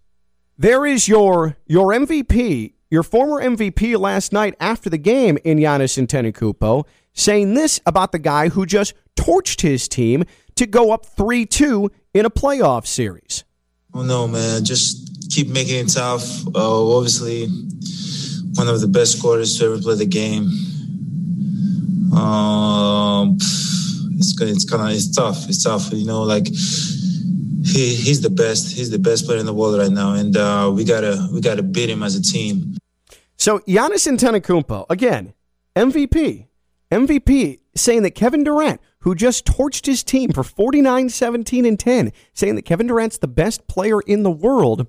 There is your your MVP, your former MVP last night after the game in Giannis Antetokounmpo, saying this about the guy who just torched his team to go up 3-2 in a playoff series. Oh no, man! Just keep making it tough. Uh, obviously, one of the best scorers to ever play the game. Um, it's. It's kind of it's tough. It's tough. You know, like he he's the best. He's the best player in the world right now, and uh, we gotta we gotta beat him as a team. So Giannis Antetokounmpo, again, MVP, MVP, saying that Kevin Durant, who just torched his team for 49, 17, and 10, saying that Kevin Durant's the best player in the world.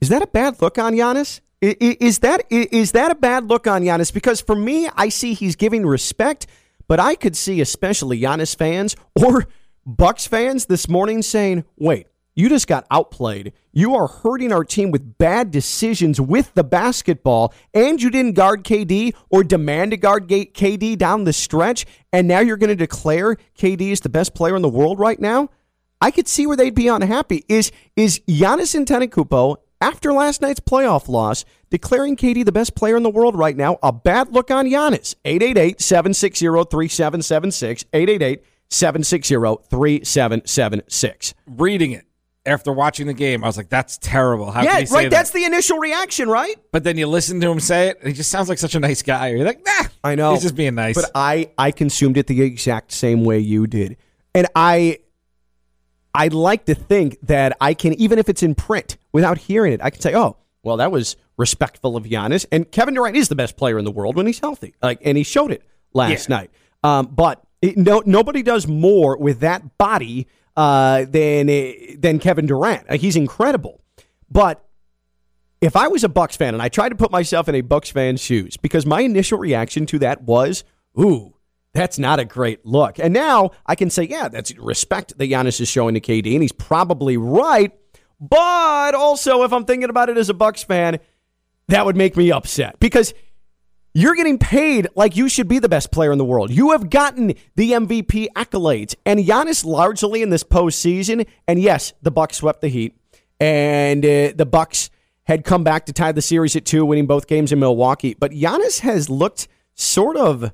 Is that a bad look on Giannis? Is that is that a bad look on Giannis? Because for me, I see he's giving respect, but I could see especially Giannis fans or Bucks fans this morning saying, "Wait, you just got outplayed. You are hurting our team with bad decisions with the basketball, and you didn't guard KD or demand to guard KD down the stretch, and now you're going to declare KD is the best player in the world right now." I could see where they'd be unhappy. Is is Giannis Antetokounmpo after last night's playoff loss declaring KD the best player in the world right now? A bad look on Giannis. 888-760-3776. 888-760-3776. Reading it after watching the game, I was like, "That's terrible." How yeah, can he say right. that? That's the initial reaction, right? But then you listen to him say it, and he just sounds like such a nice guy. You're like, nah, I know. he's just being nice. But I I consumed it the exact same way you did. And I I like to think that I can even if it's in print without hearing it, I can say, "Oh, well that was respectful of Giannis." And Kevin Durant is the best player in the world when he's healthy. Like and he showed it last Yeah. night. Um, but it, no nobody does more with that body uh, than than Kevin Durant. Like, he's incredible. But if I was a Bucks fan and I tried to put myself in a Bucks fan's shoes, because my initial reaction to that was, "Ooh, that's not a great look." And now I can say, "Yeah, that's respect that Giannis is showing to KD, and he's probably right." But also, if I'm thinking about it as a Bucks fan, that would make me upset because you're getting paid like you should be the best player in the world. You have gotten the MVP accolades, and Giannis largely in this postseason. And yes, the Bucks swept the Heat, and uh, the Bucks had come back to tie the series at two, winning both games in Milwaukee. But Giannis has looked sort of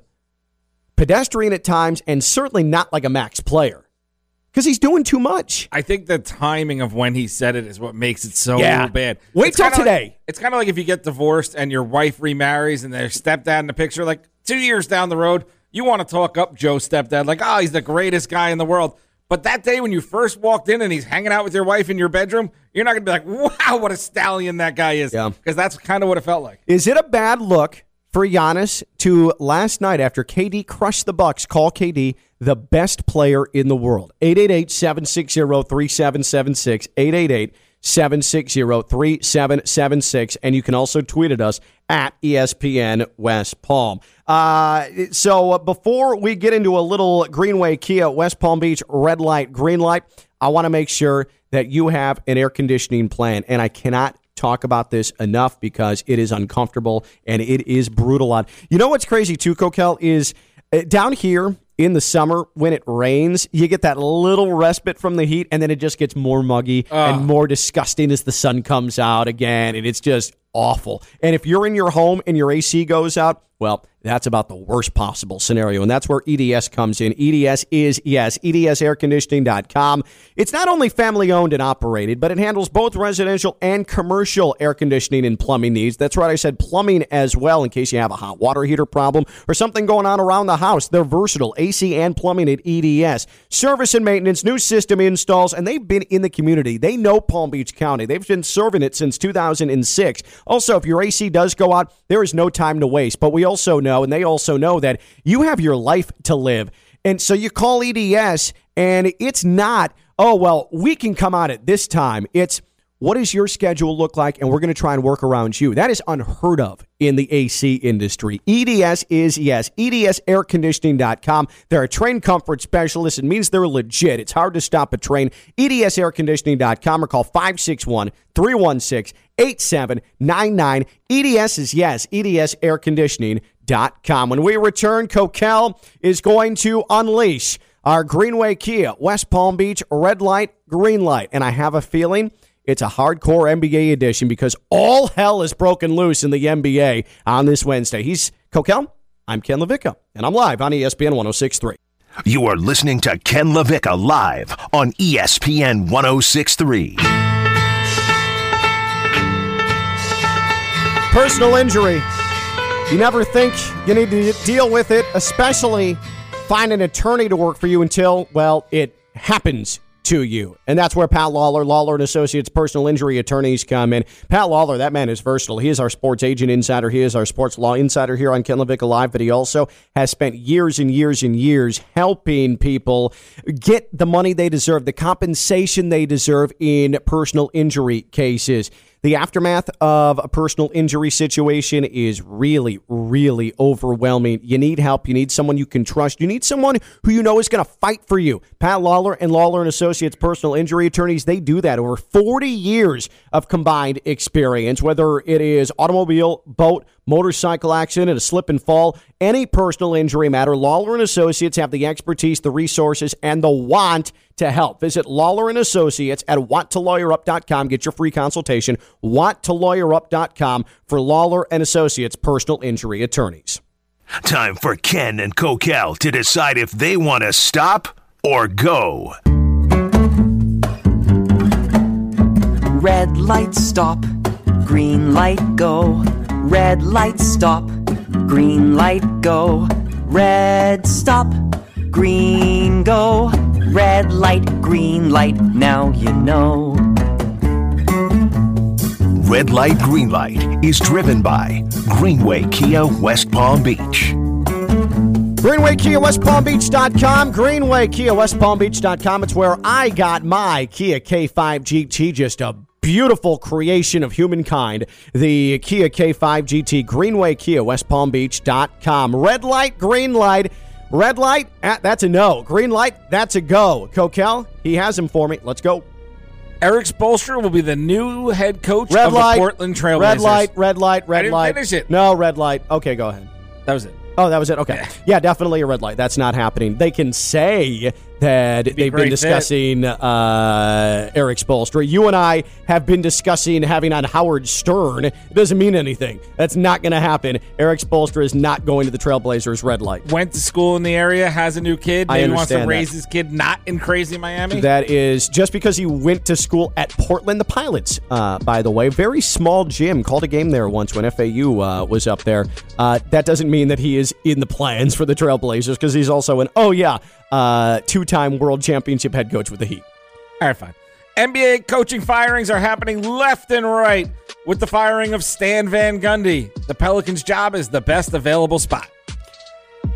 pedestrian at times, and certainly not like a max player because he's doing too much. I think the timing of when he said it is what makes it so Yeah. bad. Wait It's till today. Like, it's kind of like if you get divorced and your wife remarries and their stepdad in the picture, like two years down the road, you want to talk up Joe's stepdad, like, oh, he's the greatest guy in the world. But that day when you first walked in and he's hanging out with your wife in your bedroom, you're not going to be like, wow, what a stallion that guy is. Yeah. Because that's kind of what it felt like. Is it a bad look for Giannis to last night after KD crushed the Bucks call KD the best player in the world? 888-760-3776 888-760-3776 and you can also tweet at us at ESPN West Palm. Uh, so uh, before we get into a little Greenway Kia West Palm Beach red light green light, I want to make sure that you have an air conditioning plan and I cannot talk about this enough because it is uncomfortable and it is brutal on. You know what's crazy too, Coquel, is uh, down here in the summer when it rains, you get that little respite from the heat and then it just gets more muggy and ah. more disgusting as the sun comes out again and it's just awful. And if you're in your home and your AC goes out, well, that's about the worst possible scenario. And that's where EDS comes in. EDS is, yes, EDSairconditioning.com. It's not only family owned and operated, but it handles both residential and commercial air conditioning and plumbing needs. That's right, I said plumbing as well, in case you have a hot water heater problem or something going on around the house. They're versatile, AC and plumbing at EDS. Service and maintenance, new system installs, and they've been in the community. They know Palm Beach County. They've been serving it since 2006. Also, if your AC does go out, there is no time to waste. But we also know, and they also know, that you have your life to live. And so you call EDS, and it's not, oh, well, we can come out at this time. It's, what does your schedule look like? And we're going to try and work around you. That is unheard of in the AC industry. EDS is, yes, EDSairconditioning.com. They're a Trane comfort specialist. It means they're legit. It's hard to stop a train. EDSairconditioning.com or call 561 316 8799. EDS is, yes, E EDSairconditioning.com. When we return, Coquel is going to unleash our Greenway Kia West Palm Beach red light, green light. And I have a feeling it's a hardcore NBA edition because all hell is broken loose in the NBA on this Wednesday. He's Coquel. I'm Ken LaVicka, and I'm live on ESPN 1063. You are listening to Ken LaVicka live on ESPN 1063. Personal injury. You never think you need to deal with it, especially find an attorney to work for you until, well, it happens to you. And that's where Pat Lawler, Lawler and Associates personal injury attorneys come in. Pat Lawler, that man is versatile. He is our sports agent insider. He is our sports law insider here on Ken LaVicka Live, but he also has spent years and years and years helping people get the money they deserve, the compensation they deserve in personal injury cases. The aftermath of a personal injury situation is really, really overwhelming. You need help. You need someone you can trust. You need someone who you know is going to fight for you. Pat Lawler and Lawler and Associates personal injury attorneys, they do that over 40 years of combined experience, whether it is automobile, boat, motorcycle accident, a slip and fall, any personal injury matter, Lawler and Associates have the expertise, the resources, and the want to help. Visit Lawler and Associates at wanttolawyerup.com. Get your free consultation. wanttolawyerup.com for Lawler and Associates personal injury attorneys. Time for Ken and Coquel to decide if they want to stop or go. Red light stop, green light go. Red light stop, green light go. Red stop, green go. Red light, green light, now you know. Red Light Green Light is driven by Greenway Kia West Palm Beach. Greenway Kia West Palm Beach.com. Greenway Kia West Palm Beach.com. It's where I got my Kia K5 GT. Just a beautiful creation of humankind. The Kia K5 GT. Greenway Kia West Palm Beach.com. Red light, green light. Red light, ah, that's a no. Green light, that's a go. Coquel, he has him for me. Let's go. Erik Spoelstra will be the new head coach Red of light, the Portland Trailblazers. red light, red light, red didn't light. finish it. No, red light. Okay, go ahead. That was it. Oh, that was it. Okay. Yeah, definitely a red light. That's not happening. They can say that they've been discussing uh, Erik Spoelstra. You and I have been discussing having on Howard Stern. It doesn't mean anything. That's not going to happen. Erik Spoelstra is not going to the Trailblazers red light. Went to school in the area, has a new kid. I Maybe wants to understand raise his kid not in crazy Miami. That is just because he went to school at Portland the Pilots, uh, by the way. Very small gym. Called a game there once when FAU uh, was up there. Uh, that doesn't mean that he is in the plans for the Trailblazers because he's also an, oh, yeah, uh, two time world championship head coach with the Heat. All right, fine. NBA coaching firings are happening left and right with the firing of Stan Van Gundy. The Pelicans' job is the best available spot.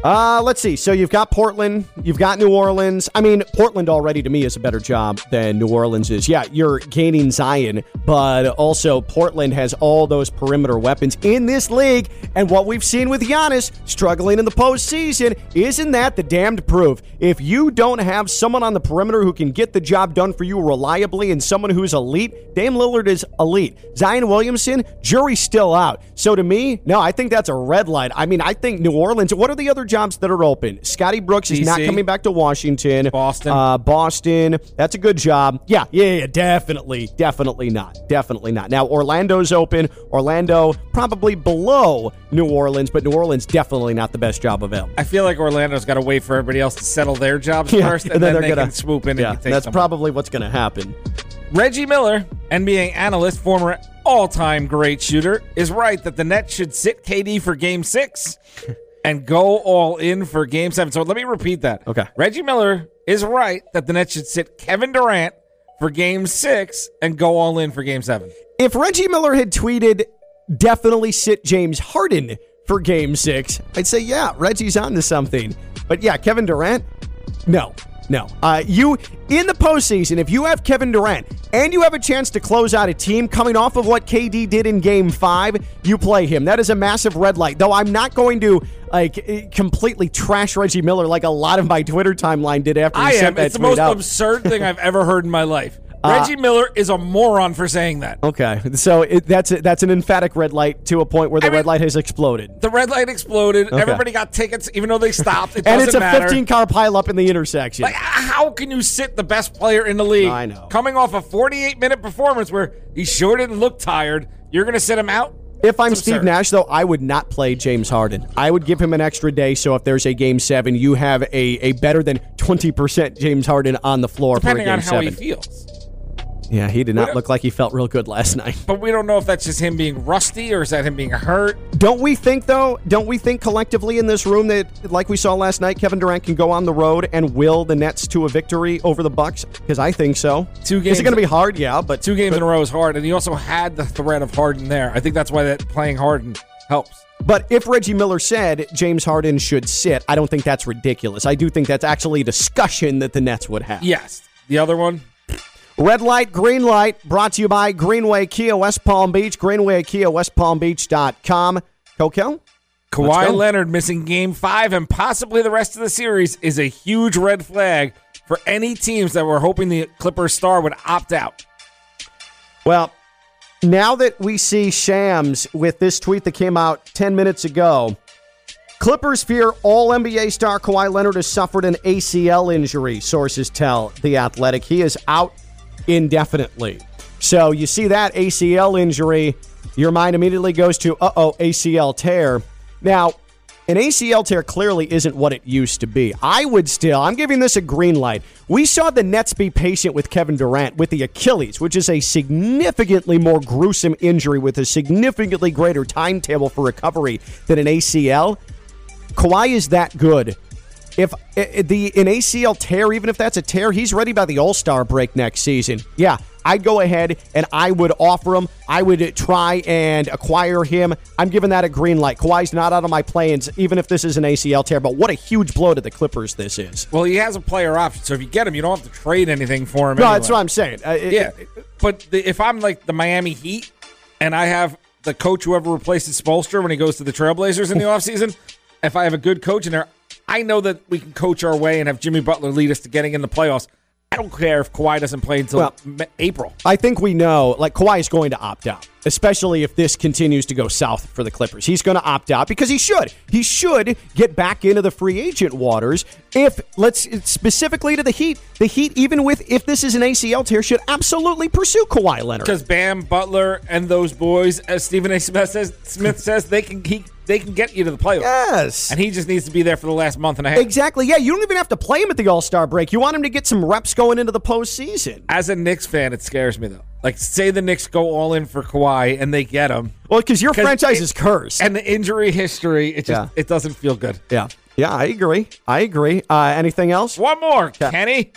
Uh, let's see. So you've got Portland, you've got New Orleans. I mean, Portland already to me is a better job than New Orleans is. Yeah, you're gaining Zion, but also Portland has all those perimeter weapons in this league. And what we've seen with Giannis struggling in the postseason, isn't that the damned proof? If you don't have someone on the perimeter who can get the job done for you reliably and someone who's elite, Dame Lillard is elite. Zion Williamson, jury's still out. So to me, no, I think that's a red light. I mean, I think New Orleans, what are the other jobs that are open? Scotty Brooks is not coming back to Washington. Boston. Uh, Boston. That's a good job. Yeah, yeah, yeah, definitely. Definitely not. Definitely not. Now, Orlando's open. Orlando probably below New Orleans, but New Orleans definitely not the best job available. I feel like Orlando's got to wait for everybody else to settle their jobs Yeah, first, *laughs* and, then, they're they gonna can swoop in Yeah, and take that's someone. probably what's going to happen. Reggie Miller, NBA analyst, former all-time great shooter, is right that the Nets should sit KD for Game Six and go all in for Game Seven. So let me repeat that. Okay. Reggie Miller is right that the Nets should sit Kevin Durant for Game Six and go all in for Game Seven. If Reggie Miller had tweeted, definitely sit James Harden for game six, I'd say, yeah, Reggie's on to something. But yeah, Kevin Durant, no. No. Uh, you, in the postseason, if you have Kevin Durant and you have a chance to close out a team coming off of what KD did in game five, you play him. That is a massive red light. Though I'm not going to like eh, completely trash Reggie Miller like a lot of my Twitter timeline did after he I sent am. that It's the most out. absurd thing I've ever heard in my life. Uh, Reggie Miller is a moron for saying that. Okay, so it, that's a, that's an emphatic red light to a point where the red light has exploded. The red light exploded. Okay. Everybody got tickets, even though they stopped. It *laughs* and it's a matter. 15 car pileup in the intersection. Like, how can you sit the best player in the league? I know. Coming off a 48 minute performance where he sure didn't look tired, you're going to sit him out? if I'm Steve. Nash, though, I would not play James Harden. I would give him an extra day. So if there's a game seven, you have a, a better than 20% James Harden on the floor Depending for a on game how seven. he feels. Yeah, he did not look like he felt real good last night. But we don't know if that's just him being rusty or is that him being hurt. Don't we think, though, don't we think collectively in this room that, like we saw last night, Kevin Durant can go on the road and will the Nets to a victory over the Bucks? Because I think so. Two games. Is it going to be hard? Yeah, but Two games in a row is hard, and he also had the threat of Harden there. I think that's why that playing Harden helps. But if Reggie Miller said James Harden should sit, I don't think that's ridiculous. I do think that's actually a discussion that the Nets would have. Yes. The other one, Red light, green light, brought to you by Greenway Kia West Palm Beach, Greenway Kia West Palm Beach.com. Coquel? Let's Kawhi. Leonard missing game five and possibly the rest of the series is a huge red flag for any teams that were hoping the Clippers star would opt out. Well, now that we see Shams with this tweet that came out 10 minutes ago, Clippers fear all NBA star Kawhi Leonard has suffered an ACL injury, sources tell The Athletic. He is out indefinitely. So you see that ACL injury, your mind immediately goes to, uh oh, ACL tear. Now, an ACL tear clearly isn't what it used to be. I would still, I'm giving this a green light. We saw the Nets be patient with Kevin Durant with the Achilles, which is a significantly more gruesome injury with a significantly greater timetable for recovery than an ACL. Kawhi is that good. If the an ACL tear, even if that's a tear, he's ready by the All Star break next season. Yeah, I'd go ahead and I would offer him. I would try and acquire him. I'm giving that a green light. Kawhi's not out of my plans, even if this is an ACL tear. But what a huge blow to the Clippers this is. Well, he has a player option, so if you get him, you don't have to trade anything for him. No, anyway. that's what I'm saying. Uh, it- Yeah, but the, if I'm like the Miami Heat and I have the coach whoever replaces Spoelstra when he goes to the Trailblazers in the offseason, if I have a good coach in there, I know that we can coach our way and have Jimmy Butler lead us to getting in the playoffs. I don't care if Kawhi doesn't play until Well- April. I think we know, like Kawhi is going to opt out, especially if this continues to go south for the Clippers. He's going to opt out because he should. He should get back into the free agent waters. If let's specifically to the Heat, the Heat, even with if this is an ACL tear, should absolutely pursue Kawhi Leonard. Because Bam Butler and those boys, as Stephen A. Smith says, Smith says they can he, they can get you to the playoffs. Yes. and he just needs to be there for the last month and a half. Exactly. Yeah, you don't even have to play him at the All Star break. You want him to get some reps going into the postseason. As a Knicks fan, it scares me though. Like, say the Knicks go all in for Kawhi and they get him. Well, because your 'Cause franchise it- is cursed. and the injury history, it just Yeah. it doesn't feel good. yeah. Yeah, I agree. I agree. Uh, anything else? One more, Kenny.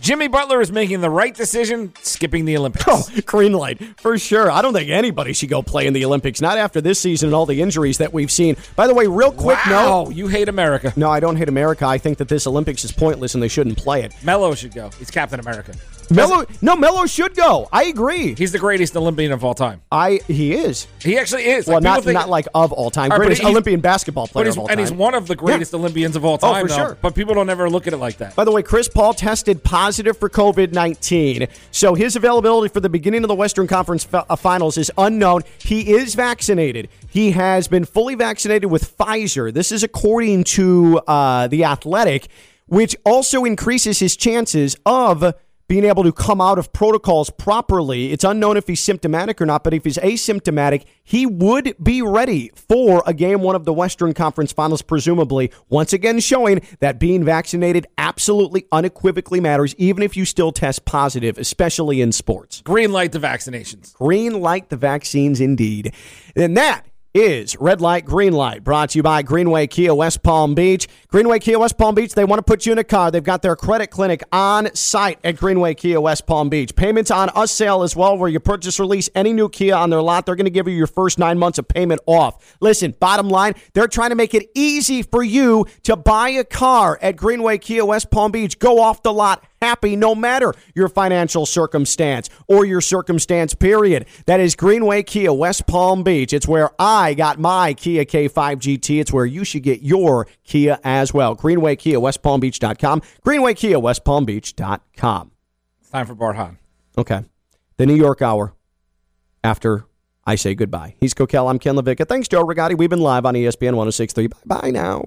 Jimmy Butler is making the right decision, skipping the Olympics. *laughs* Oh, green light for sure. I don't think anybody should go play in the Olympics. Not after this season and all the injuries that we've seen. By the way, real quick wow, note. you hate America. No, I don't hate America. I think that this Olympics is pointless and they shouldn't play it. Melo should go. He's Captain America. Melo, no, Melo should go. I agree. He's the greatest Olympian of all time. I he is. He actually is. Well, Like, not think- not like of all time. Right, Greatest Olympian basketball player of all and he's one of the greatest Olympians of all time. Oh, time, for though. sure. But people don't ever look at it like that. By the way, Chris Paul tested positive for COVID 19. So his availability for the beginning of the Western Conference uh, Finals is unknown. He is vaccinated. He has been fully vaccinated with Pfizer. This is according to uh, The Athletic, which also increases his chances of being able to come out of protocols properly. It's unknown if he's symptomatic or not, but if he's asymptomatic, he would be ready for a game one of the Western Conference Finals, presumably. Once again, showing that being vaccinated absolutely unequivocally matters, even if you still test positive, especially in sports. Green light the vaccinations. Green light the vaccines indeed. And that is Red Light, Green Light, brought to you by Greenway Kia West Palm Beach. Greenway Kia West Palm Beach, they want to put you in a car. They've got their credit clinic on site at Greenway Kia West Palm Beach. Payments on us sale as well, where you purchase release any new Kia on their lot. They're going to give you your first nine months of payment off. Listen, bottom line, they're trying to make it easy for you to buy a car at Greenway Kia West Palm Beach. Go off the lot happy no matter your financial circumstance or your circumstance period. That is Greenway Kia West Palm Beach. It's where I got my Kia K5 GT. It's where you should get your Kia as well. Greenway Kia West Palm Beach.com. Greenway Kia West Palm Beach.com. It's time for Barhan. Okay. The New York Hour after I say goodbye. He's Coquel. I'm Ken LaVicka. Thanks, Joe Rigotti. We've been live on ESPN 1063. Bye bye now.